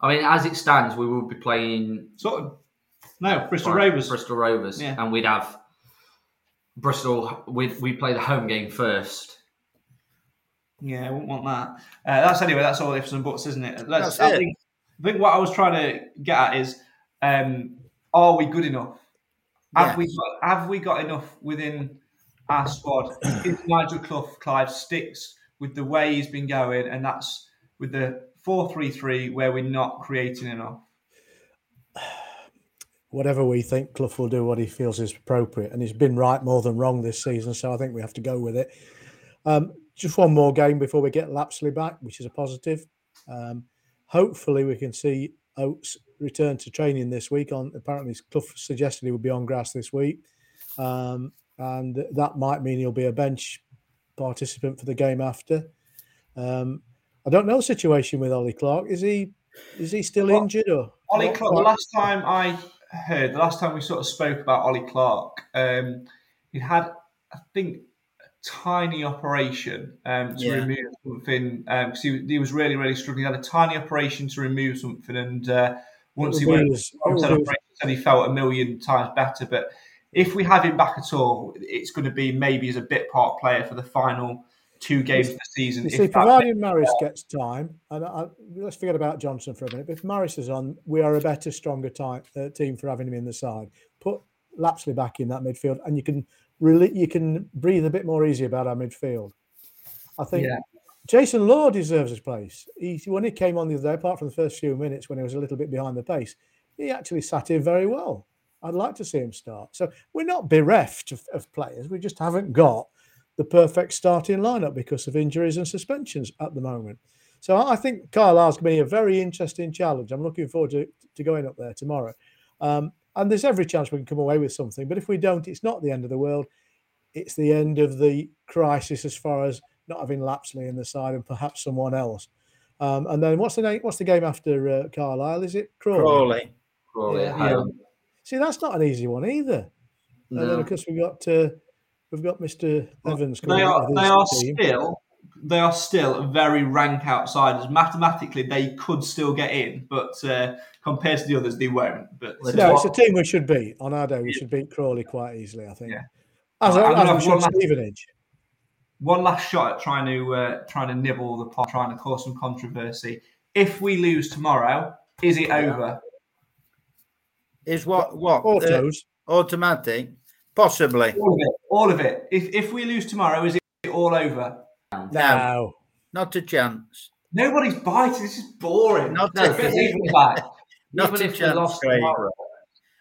I mean, as it stands, we will be playing Sort of. No, Bristol Right, Rovers. Bristol Rovers, Yeah. and we'd have Bristol. We we play the home game first. Yeah, I wouldn't want that. Uh, that's anyway. That's all ifs and buts, isn't it? Let's. That's I it. think. I think what I was trying to get at is, um, are we good enough? Have we got, have we got enough within our squad? If Nigel Clough, Clive sticks with the way he's been going, and that's with the four-three-three, where we're not creating enough. Whatever we think, Clough will do what he feels is appropriate, and he's been right more than wrong this season. So I think we have to go with it. Um, just one more game before we get Lapslie back, which is a positive. Um, hopefully, we can see Oates return to training this week. On apparently, Clough suggested he would be on grass this week, um, and that might mean he'll be a bench participant for the game after. Um, I don't know the situation with Ollie Clarke. Is he is he still Well, injured or? Ollie Clarke. The last time I heard, the last time we sort of spoke about Ollie Clarke, um, he had, I think, a tiny operation um, to Yeah. remove something because he, he was really, really struggling. He had a tiny operation to remove something, and uh, once he went, his- once it'll that be his- operation, said he felt a million times better. But if we have him back at all, it's going to be maybe as a bit part player for the final two games of the season. You if see, Maris gets time, and I, let's forget about Johnson for a minute. But if Maris is on, we are a better, stronger time, uh, team for having him in the side. Put Lapslie back in that midfield, and you can really you can breathe a bit more easy about our midfield. I think Yeah. Jason Law deserves his place. He when he came on the other day, apart from the first few minutes when he was a little bit behind the pace, he actually sat in very well. I'd like to see him start. So we're not bereft of, of players. We just haven't got the perfect starting lineup because of injuries and suspensions at the moment. So I think Kyle to be a very interesting challenge. I'm looking forward to, to going up there tomorrow. Um, and there's every chance we can come away with something. But if we don't, it's not the end of the world. It's the end of the crisis as far as not having Lapslie in the side and perhaps someone else. Um, and then what's the name? What's the game after uh, Carlisle? Is it Crawley? Crawley. Crawley Yeah, yeah. See, that's not an easy one either. And then No. of course we got uh, we've got Mr. Evans. They are they are team. still they are still very rank outsiders. Mathematically, they could still get in, but uh, compared to the others, they won't. But No, it's a team we should beat. On our day, we should beat Crawley quite easily, I think. Yeah. As, I'm gonna as we should Stevenage. One last shot at trying to uh, trying to nibble the pot, trying to cause some controversy. If we lose tomorrow, is it over? Is what what Autos. uh, automatic? Possibly. All of it. All of it. If if we lose tomorrow, is it all over? No. Not a chance. Nobody's biting. This is boring. Not No, a, because Even back. <laughs> not even a if we chance, lost tomorrow,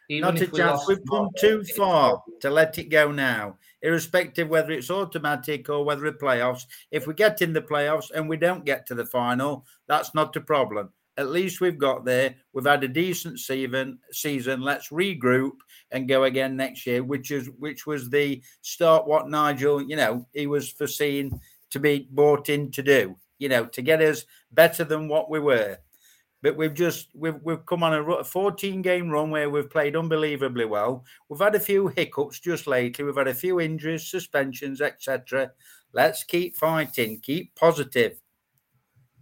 even Not a we chance. We've come too far to let it go now, irrespective whether it's automatic or whether it's playoffs. If we get in the playoffs and we don't get to the final, that's not a problem. At least we've got there. We've had a decent season. Season. Let's regroup and go again next year, which is which was the start. What Nigel, you know, he was foreseen to be brought in to do. You know, to get us better than what we were but we've just we've we've come on a 14 game run where we've played unbelievably well. We've had a few hiccups just lately. We've had a few injuries, suspensions, etc. Let's keep fighting. Keep positive.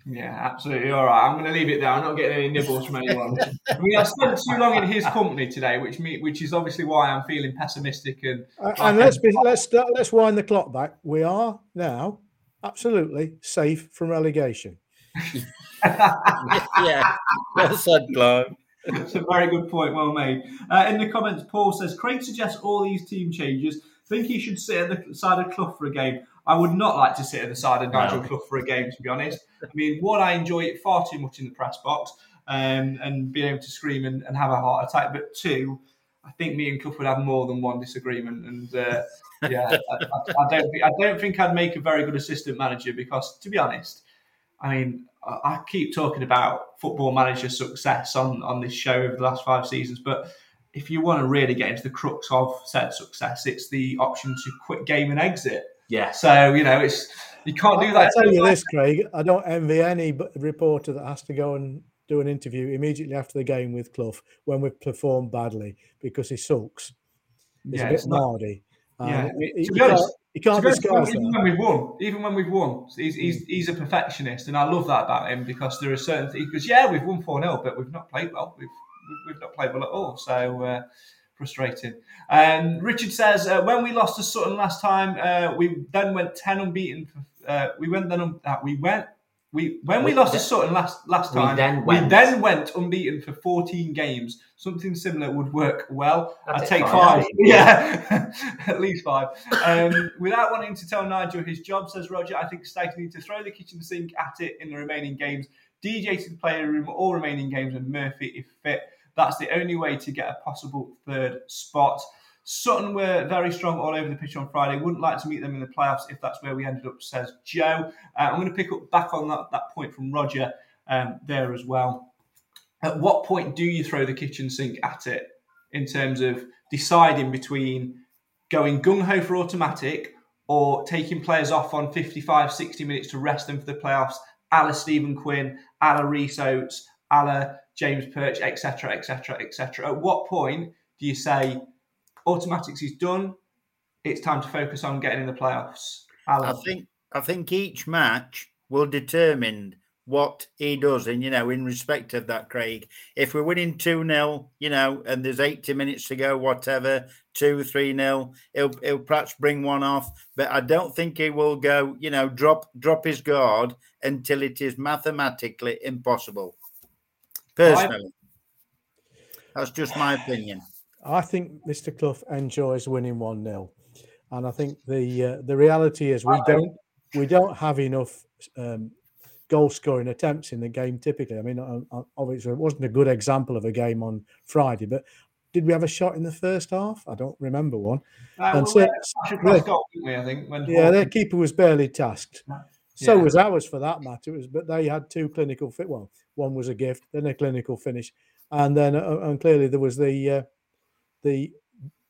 Yeah, absolutely. All right, I'm going to leave it there. I'm not getting any nibbles from anyone. <laughs> we have spent too long in his company today, which me, which is obviously why I'm feeling pessimistic and. Uh, and let's be, let's start, let's wind the clock back. We are now absolutely safe from relegation. <laughs> yeah, well said, Clive. It's a very good point, well made. Uh, in the comments, Paul says Craig suggests all these team changes. Think he should sit at the side of Clough for a game. I would not like to sit at the side of Nigel Clough for a game, to be honest. I mean, one, I enjoy it far too much in the press box um, and being able to scream and, and have a heart attack. But two, I think me and Clough would have more than one disagreement. And uh, yeah, I, I, I don't think I don't think I'd make a very good assistant manager because, to be honest, I mean, I I keep talking about football manager success on, on this show over the last five seasons, but if you want to really get into the crux of said success, it's the option to quit game and exit. Yeah. So you know, it's you can't do that. I that. tell you this, Craig. I don't envy any reporter that has to go and do an interview immediately after the game with Clough when we've performed badly because he sulks. He's Yeah, a bit it's not- mardy. Yeah, And he, to be honest- he can't be honest, disguise even that. when we've won, even when we've won, he's, he's, he's a perfectionist, and I love that about him because there are certain things. Because yeah, we've won four 0 but we've not played well. We've we've- not played well at all. So uh, frustrating. Um, Richard says uh, when we lost to Sutton last time, uh, we then went ten unbeaten. For, uh, we went then un- uh, we went. We, when we, We lost to Sutton last last we time, then we then went unbeaten for 14 games. Something similar would work well. I'd I'd take five. five. <laughs> Yeah, <laughs> at least five. Um, without wanting to tell Nigel his job, says Roger, I think Stag need to throw the kitchen sink at it in the remaining games. DJ to the player room all remaining games and Murphy if fit. That's the only way to get a possible third spot. Sutton were very strong all over the pitch on Friday. Wouldn't like to meet them in the playoffs if that's where we ended up, says Joe. Uh, I'm going to pick up back on that, that point from Roger um, there as well. At what point do you throw the kitchen sink at it in terms of deciding between going gung ho for automatic or taking players off on 55, 60 minutes to rest them for the playoffs, a la Stephen Quinn, a la Rhys Oates, a la James Perch, etc., etc., etc. At what point do you say automatics is done? It's time to focus on getting in the playoffs. I think I think each match will determine what he does, and you know, in respect of that, Craig. If we're winning two 0 you know, and there's eighty minutes to go, whatever, two three 0 he'll he'll perhaps bring one off, but I don't think he will go, you know, drop drop his guard until it is mathematically impossible. Personally, that's just my opinion. I think Mr. Clough enjoys winning one 0 and I think the uh, the reality is we don't we don't have enough um, goal scoring attempts in the game typically. I mean, uh, uh, obviously it wasn't a good example of a game on Friday, but did we have a shot in the first half? I don't remember one. Uh, and well, so- we had Ashley Cross goal, we, I think. When Yeah, their keeper was barely tasked. So Yeah. was ours for that matter. It was, but they had two clinical fit. Well, one was a gift, then a clinical finish, and then uh, and clearly there was the uh, the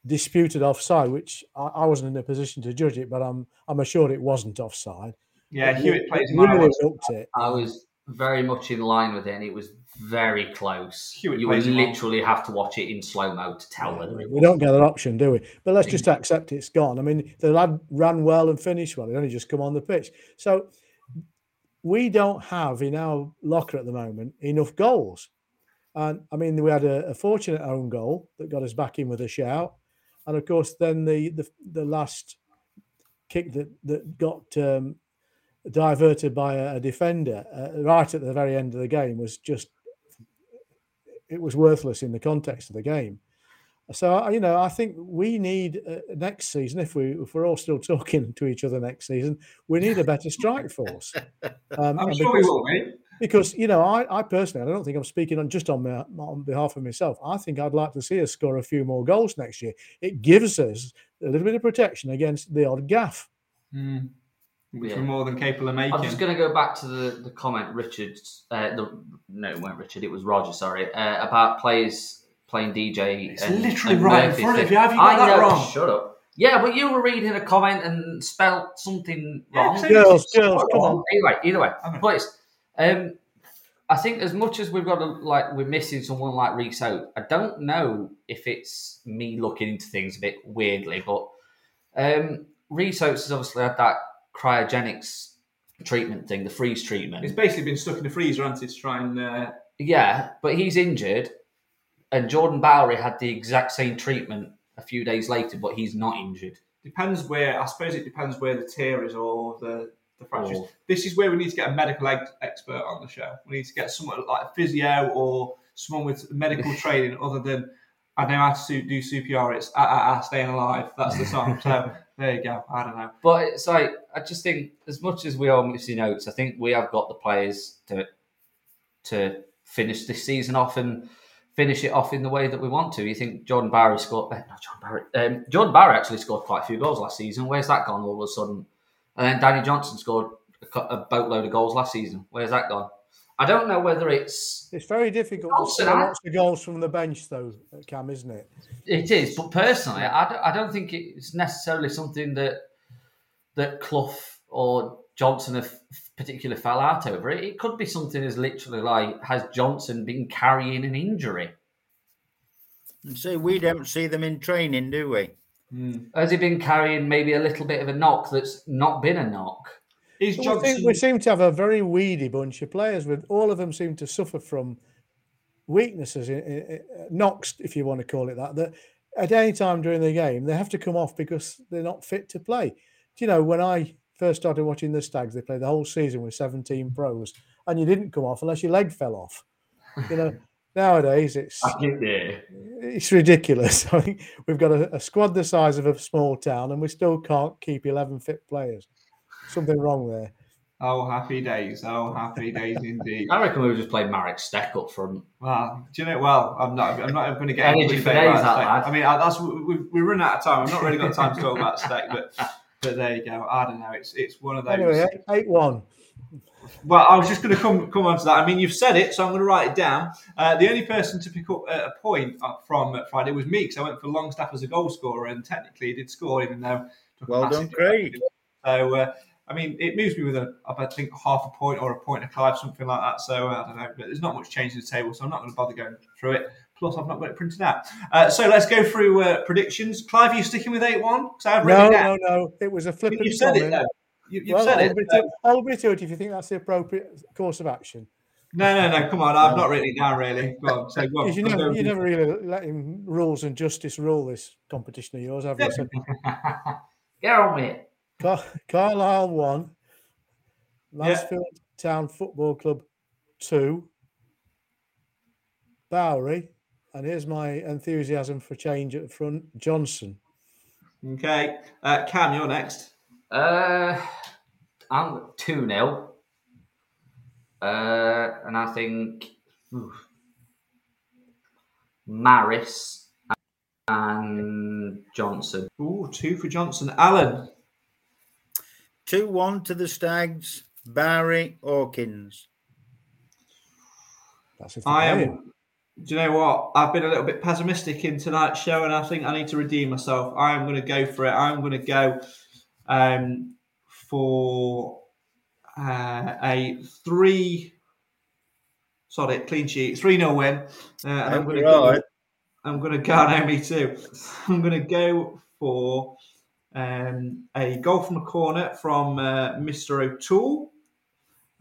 disputed offside, which I, I wasn't in a position to judge it, but I'm I'm assured it wasn't offside. Yeah, But Hewitt we- plays we really looked it. I was very much in line with it, and it was very close. Hewitt you would plays him literally have to watch it in slow mo to tell whether it We don't get that option, do we? But let's just accept it's gone. I mean, the lad ran well and finished well. He only just come on the pitch. So we don't have in our locker at the moment enough goals. And I mean, we had a, a fortunate own goal that got us back in with a shout. And of course, then the the, the last kick that, that got um, diverted by a, a defender uh, right at the very end of the game was just, it was worthless in the context of the game. So you know, I think we need uh, next season. If we if we're all still talking <laughs> to each other next season, we need a better strike force. <laughs> Um, I'm sure we will, mate. Because you know, I, I personally, I don't think I'm speaking on just on my, on behalf of myself. I think I'd like to see us score a few more goals next year. It gives us a little bit of protection against the odd gaff. Mm. Which Yeah. we're more than capable of making. I'm just going to go back to the, the comment Richard, uh, the, no, it weren't Richard, it was Roger, sorry, uh, about players playing DJ. It's and, literally and right in Murphy front of you. Have you got I that know, wrong? Shut up. Yeah, but you were reading a comment and spelt something wrong. so Girls, girls, come on. Either way, either way. Okay. But it's, um, I think as much as we've got to, like, we're missing someone like Reese Oak, I don't know if it's me looking into things a bit weirdly, but um, Rhys Oates has obviously had that cryogenics treatment thing, the freeze treatment. He's basically been stuck in the freezer, hasn't it, to try and. Uh, Yeah, but he's injured, and Jordan Bowery had the exact same treatment a few days later, but he's not injured. depends where, I suppose it depends where the tear is or the, the fractures. Or- This is where we need to get a medical ex- expert on the show. We need to get someone like a physio or someone with medical <laughs> training other than. I know how to do CPR. It's ah, ah, ah, staying alive. That's the song. So <laughs> there you go. I don't know. But it's like I just think, as much as we are missing notes, I think we have got the players to to finish this season off and finish it off in the way that we want to. You think Jordan Bowery scored? Uh, not Jordan Bowery. Um, Jordan Bowery actually scored quite a few goals last season. Where's that gone all of a sudden? And then Danny Johnson scored a, a boatload of goals last season. Where's that gone? I don't know whether it's It's very difficult to Johnson, score I- lots of goals from the bench, though, Cam, isn't it? It is, but personally, I don't, I don't think it's necessarily something that that Clough or Johnson have particularly fell out over. It, it could be something as literally like has Johnson been carrying an injury? And see, we don't see them in training, do we? Hmm. Has he been carrying maybe a little bit of a knock that's not been a knock? Is We, think, we seem to have a very weedy bunch of players. With all of them seem to suffer from weaknesses, in, in, in- knocks, if you want to call it that. That at any time during the game they have to come off because they're not fit to play. Do you know when I first started watching the Stags, they played the whole season with 17 pros, and you didn't come off unless your leg fell off. You know, nowadays it's it's ridiculous. <laughs> I think we've got a, a squad the size of a small town, and we still can't keep 11 fit players. Something wrong there. Oh, happy days! Oh, happy days <laughs> indeed. I reckon we would just play Marek Štěch up front. Well, do you know? Well, I'm not. I'm not going to get Energy for days. I mean, that's we, we run out of time. I've not really got time to talk about steak, but <laughs> but there you go. I don't know. It's it's one of those. Anyway, 8 1. Well, I was just going to come come on to that. I mean, you've said it, so I'm going to write it down. Uh, the only person to pick up uh, a point uh, from Friday was me, because I went for Longstaff as a goal scorer, and technically he did score, even though. took Well massive done, Craig. So, uh, I mean, it moves me with a, I think half a point or a point of Clive, something like that. So uh, I don't know, but there's not much change in the table, so I'm not going to bother going through it. Plus, I've not got it printed out. Uh, so let's go through uh, predictions. Clive, are you sticking with eight one? Because I've written No, it no, no. It was a flippant You said it though. You, you've well, said I'll it. to, I'll be to it if you think that's the appropriate course of action. No, no, no. Come on, I've not written it down really. Go on, say go on. You never, you never really letting rules and justice rule this competition of yours, have you? <laughs> Get on with it. Car- Carlisle one, Mansfield Town Football Club two, Bowery, and here's my enthusiasm for change at the front, Johnson. Okay, uh, Cam, you're next. Uh, I'm 2 0. Uh, and I think oof, Maris and Johnson. Ooh, two for Johnson. Alan. 2 1 to the Stags, Bowery Hawkins. That's if I am. him. Do you know what? I've been a little bit pessimistic in tonight's show, and I think I need to redeem myself. I am going to go for it. I'm going to go um, for uh, a three. Sorry, clean sheet, three 0 win. Uh, and I'm going to go. I'm going to go. No, me too. I'm going to go for um, a goal from the corner from uh, Mr. O'Toole.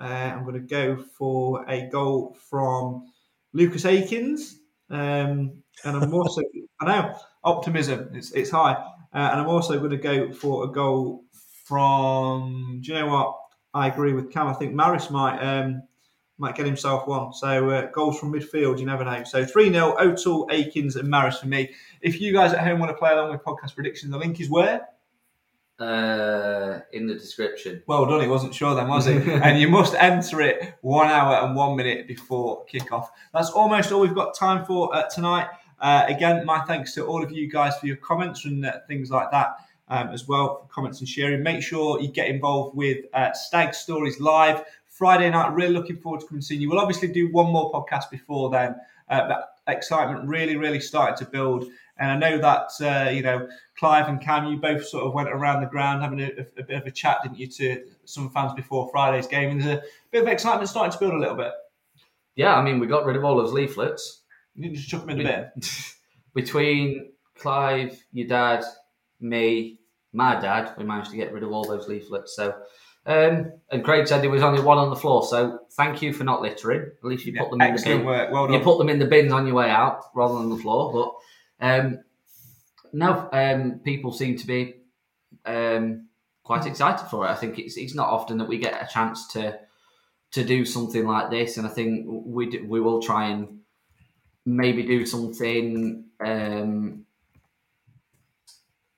Uh, I'm going to go for a goal from Lucas Akins. Um, and I'm also, I know, optimism, it's, it's high. Uh, and I'm also going to go for a goal from, do you know what? I agree with Cam. I think Maris might um, might get himself one. So uh, goals from midfield, you never know. So 3 0, O'Toole, Akins, and Maris for me. If you guys at home want to play along with podcast predictions, the link is where? Uh, in the description. Well done. He wasn't sure then, was he? <laughs> and you must enter it one hour and one minute before kickoff. That's almost all we've got time for uh, tonight. Uh, again, my thanks to all of you guys for your comments and uh, things like that um, as well, for comments and sharing. Make sure you get involved with uh, Stag Stories Live Friday night. Really looking forward to coming to see you. We'll obviously do one more podcast before then. Uh, but excitement really, really started to build. And I know that, uh, you know, Clive and Cam, you both sort of went around the ground having a, a, bit of a chat, didn't you, to some fans before Friday's game. And there's a bit of excitement starting to build a little bit. Yeah, I mean, we got rid of all those leaflets. You just chuck them in the bin. <laughs> Between Clive, your dad, me, my dad, we managed to get rid of all those leaflets. So, um, and Craig said there was only one on the floor. So, thank you for not littering. At least you Yeah, put them in the bin. work. Well you put them in the bins on your way out rather than the floor. But um, no, um, people seem to be um, quite excited for it. I think it's it's not often that we get a chance to to do something like this, and I think we do, we will try and maybe do something um,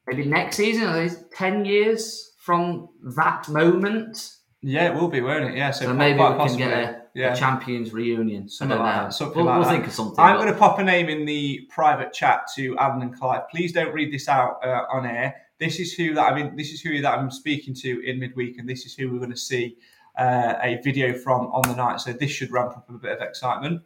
maybe next season. Ten years from that moment. Yeah, it will be, won't it? Yeah, so, So maybe we can get a, yeah. a champions reunion. Something like that. Something we'll, like we'll that. think of something. I'm but- going to pop a name in the private chat to Alan and Clive. Please don't read this out uh, on air. This is who that I mean. This is who that I'm speaking to in midweek, and this is who we're going to see uh, a video from on the night. So this should ramp up a bit of excitement.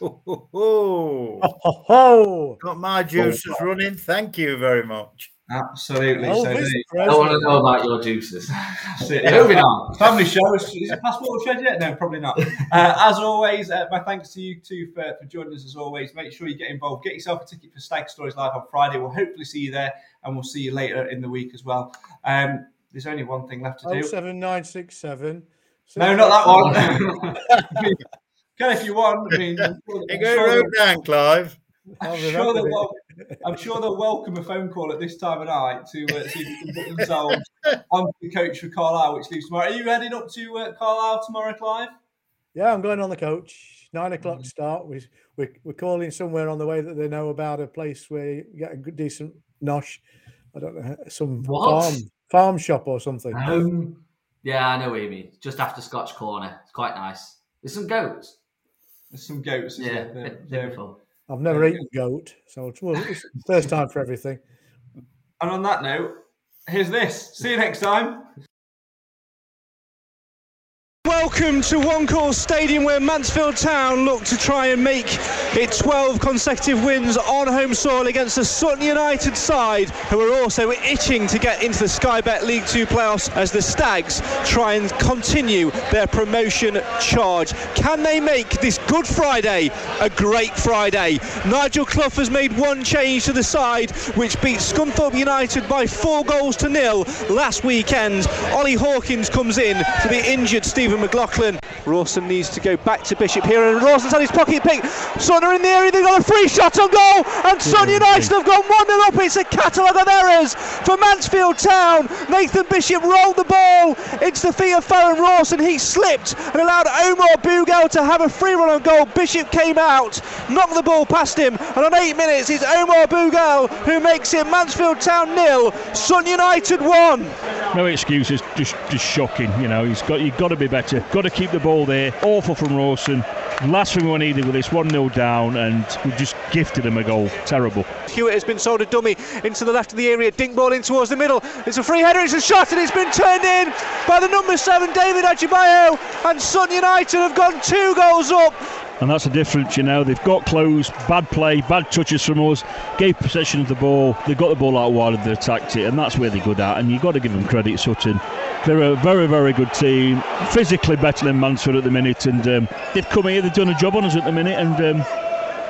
Ho, ho, ho. Oh, ho. Got my juices running. Thank you very much. Absolutely. Elvis so there you- I want to know about your juices. <laughs> That's it, yeah. Moving on. Family show. Is, is it passport shed yet? No, probably not. Uh, as always, uh, my thanks to you two for, for joining us. As always, make sure you get involved. Get yourself a ticket for Stag Stories Live on Friday. We'll hopefully see you there, and we'll see you later in the week as well. Um, there's only one thing left to do. 07967. No, not that one. <laughs> <laughs> Can if you want. I mean, <laughs> I'm sure, I'm go sure road down, Clive. I'll I'm sure, they'll wel- I'm sure they'll welcome a phone call at this time of night to uh, see if they can put themselves <laughs> onto the coach for Carlisle, which leaves tomorrow. Are you heading up to uh, Carlisle tomorrow, Clive? Yeah, I'm going on the coach. Nine o'clock start. We, we, we're calling somewhere on the way that they know about a place where you get a good, decent nosh. I don't know, some What? farm farm shop or something. Um, yeah, I know what you mean. Just after Scotch Corner. It's quite nice. There's some goats. There's some goats. Yeah, there? They're- they're- fun. I've never eaten goat, so it's, well, it's first time for everything. And on that note, here's this. See you next time. Welcome to One Stadium where Mansfield Town look to try and make it 12 consecutive wins on home soil against the Sutton United side who are also itching to get into the Sky Bet League 2 playoffs as the Stags try and continue their promotion charge. Can they make this Good Friday a great Friday? Nigel Clough has made one change to the side which beat Scunthorpe United by four goals to nil last weekend. Ollie Hawkins comes in for the injured Stephen McLaughlin. Rawson needs to go back to Bishop here, and Rawson's had his pocket pick. Sutton are in the area, they've got a free shot on goal, and Sutton United have gone 1 0 up. It's a catalogue of errors for Mansfield Town. Nathan Bishop rolled the ball into the feet of Farrend Rawson. He slipped and allowed Omar Bugiel to have a free run on goal. Bishop came out, knocked the ball past him, and on eight minutes, it's Omar Bugiel who makes it Mansfield Town nil, Sutton United 1. No excuses, just just shocking. You know, he's got you've got to be better. Got to keep the ball there. Awful from Rawson. Last thing we needed with this one 0 down, and we just gifted him a goal. Terrible. Hewitt has been sold a dummy into the left of the area, dink ball in towards the middle. It's a free header, it's a shot, and it's been turned in by the number seven, David Ajiboye. And Sutton United have gone two goals up. And that's the difference, you know. They've got close, bad play, bad touches from us, gave possession of the ball. They got the ball out wide and they attacked it, and that's where they're good at. And you've got to give them credit, Sutton. They're a very, very good team, physically better than Mansfield at the minute, and um, they've come here, they've done a job on us at the minute, and um,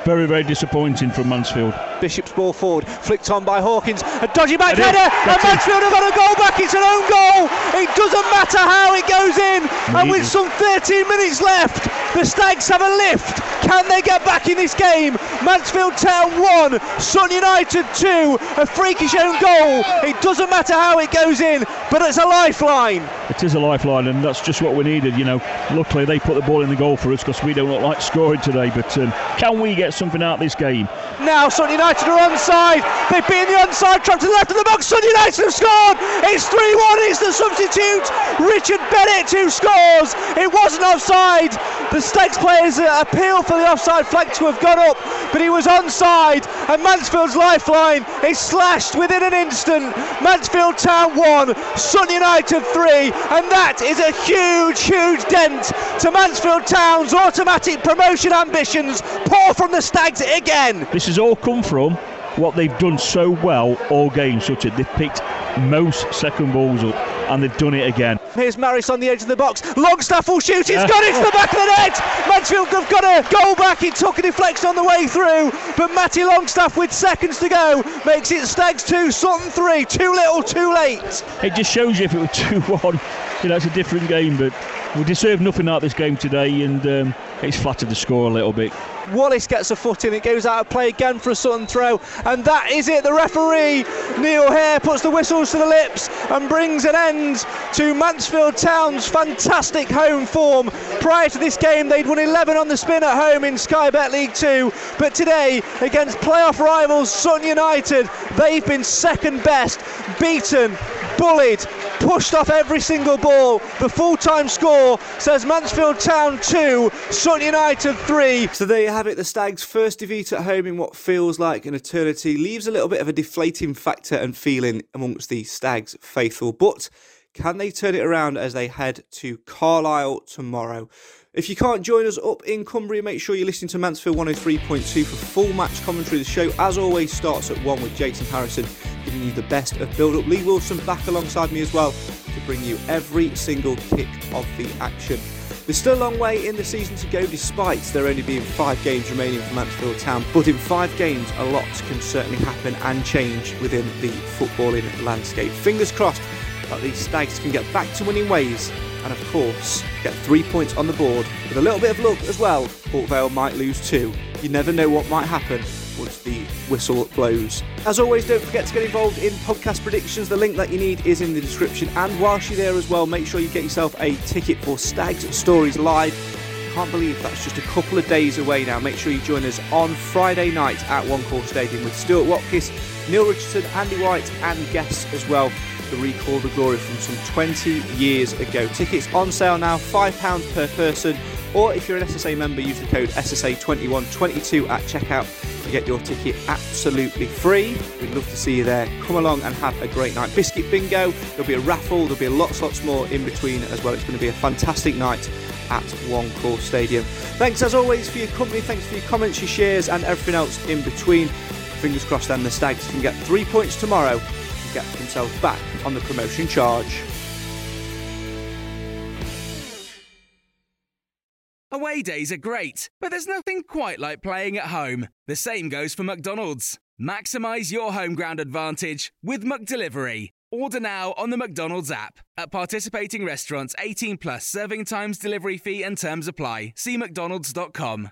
very, very disappointing from Mansfield. Bishop's ball forward, flicked on by Hawkins, a dodgy back header, and Mansfield have got a goal back. It's an own goal. It doesn't matter how it goes in, and with some 13 minutes left, the Stags have a lift. Can they get back in this game? Mansfield Town 1, Sutton United 2, a freakish own goal. It doesn't matter how it goes in, but it's a lifeline. It is a lifeline, and that's just what we needed. You know, luckily they put the ball in the goal for us because we don't look like scoring today. But um, can we get something out of this game? Now Sutton United are onside. They've been the onside trap to the left of the box. Sutton United have scored. It's 3 1. It's the substitute, Richard Bennett, who scores. It wasn't offside. The Stags players appeal for the offside flag to have gone up, but he was onside. And Mansfield's lifeline is slashed within an instant. Mansfield Town 1, Sutton United 3. And that is a huge, huge dent to Mansfield Town's automatic promotion ambitions. Poor from the Stags again. This has all come from what they've done so well all game, such as they've picked most second balls up and they've done it again. Here's Maris on the edge of the box. Longstaff will shoot. He's got it to the back of the net. Mansfield have got a goal back. It took a deflection on the way through, but Matty Longstaff with seconds to go makes it Stags two, Sutton three. Too little, too late. It just shows you if it were <laughs> two-one, you know, it's a different game. But we deserve nothing out of this game today, and um, it's flattered the score a little bit. Wallace gets a foot in, it goes out of play again for a Sutton throw, and that is it. The referee, Neil Hair, puts the whistles to the lips and brings an end to Mansfield Town's fantastic home form. Prior to this game, they'd won 11 on the spin at home in Sky Bet League 2, but today, against playoff rivals Sutton United, they've been second best, beaten, bullied, pushed off every single ball. The full time score says Mansfield Town 2, Sutton United 3. So there you have it. The Stags' first defeat at home in what feels like an eternity leaves a little bit of a deflating factor and feeling amongst the Stags faithful. But can they turn it around as they head to Carlisle tomorrow? If you can't join us up in Cumbria, make sure you're listening to Mansfield 103.2 for full match commentary. The show, as always, starts at 1 with Jason Harrison giving you the best of build up. Lee Wilson back alongside me as well to bring you every single kick of the action. There's still a long way in the season to go despite there only being five games remaining for Mansfield Town, but in five games a lot can certainly happen and change within the footballing landscape. Fingers crossed that these Stags can get back to winning ways and of course get three points on the board. With a little bit of luck as well, Port Vale might lose two. You never know what might happen once the whistle blows. As always, don't forget to get involved in podcast predictions. The link that you need is in the description. And whilst you're there as well, make sure you get yourself a ticket for Stags Stories Live. Can't believe that's just a couple of days away now. Make sure you join us on Friday night at One Call Stadium with Stuart Watkins, Neil Richardson, Andy White, and guests as well to recall the glory from some 20 years ago. Tickets on sale now, £5 per person. Or if you're an SSA member, use the code SSA2122 at checkout to get your ticket absolutely free. We'd love to see you there. Come along and have a great night. Biscuit bingo, there'll be a raffle, there'll be lots, lots more in between as well. It's going to be a fantastic night at One Call Stadium. Thanks as always for your company, thanks for your comments, your shares, and everything else in between. Fingers crossed, then the Stags can get three points tomorrow and get themselves back on the promotion charge. Away days are great, but there's nothing quite like playing at home. The same goes for McDonald's. Maximise your home ground advantage with McDelivery. Order now on the McDonald's app. At participating restaurants, 18 plus serving times, delivery fee, and terms apply. See McDonald's.com.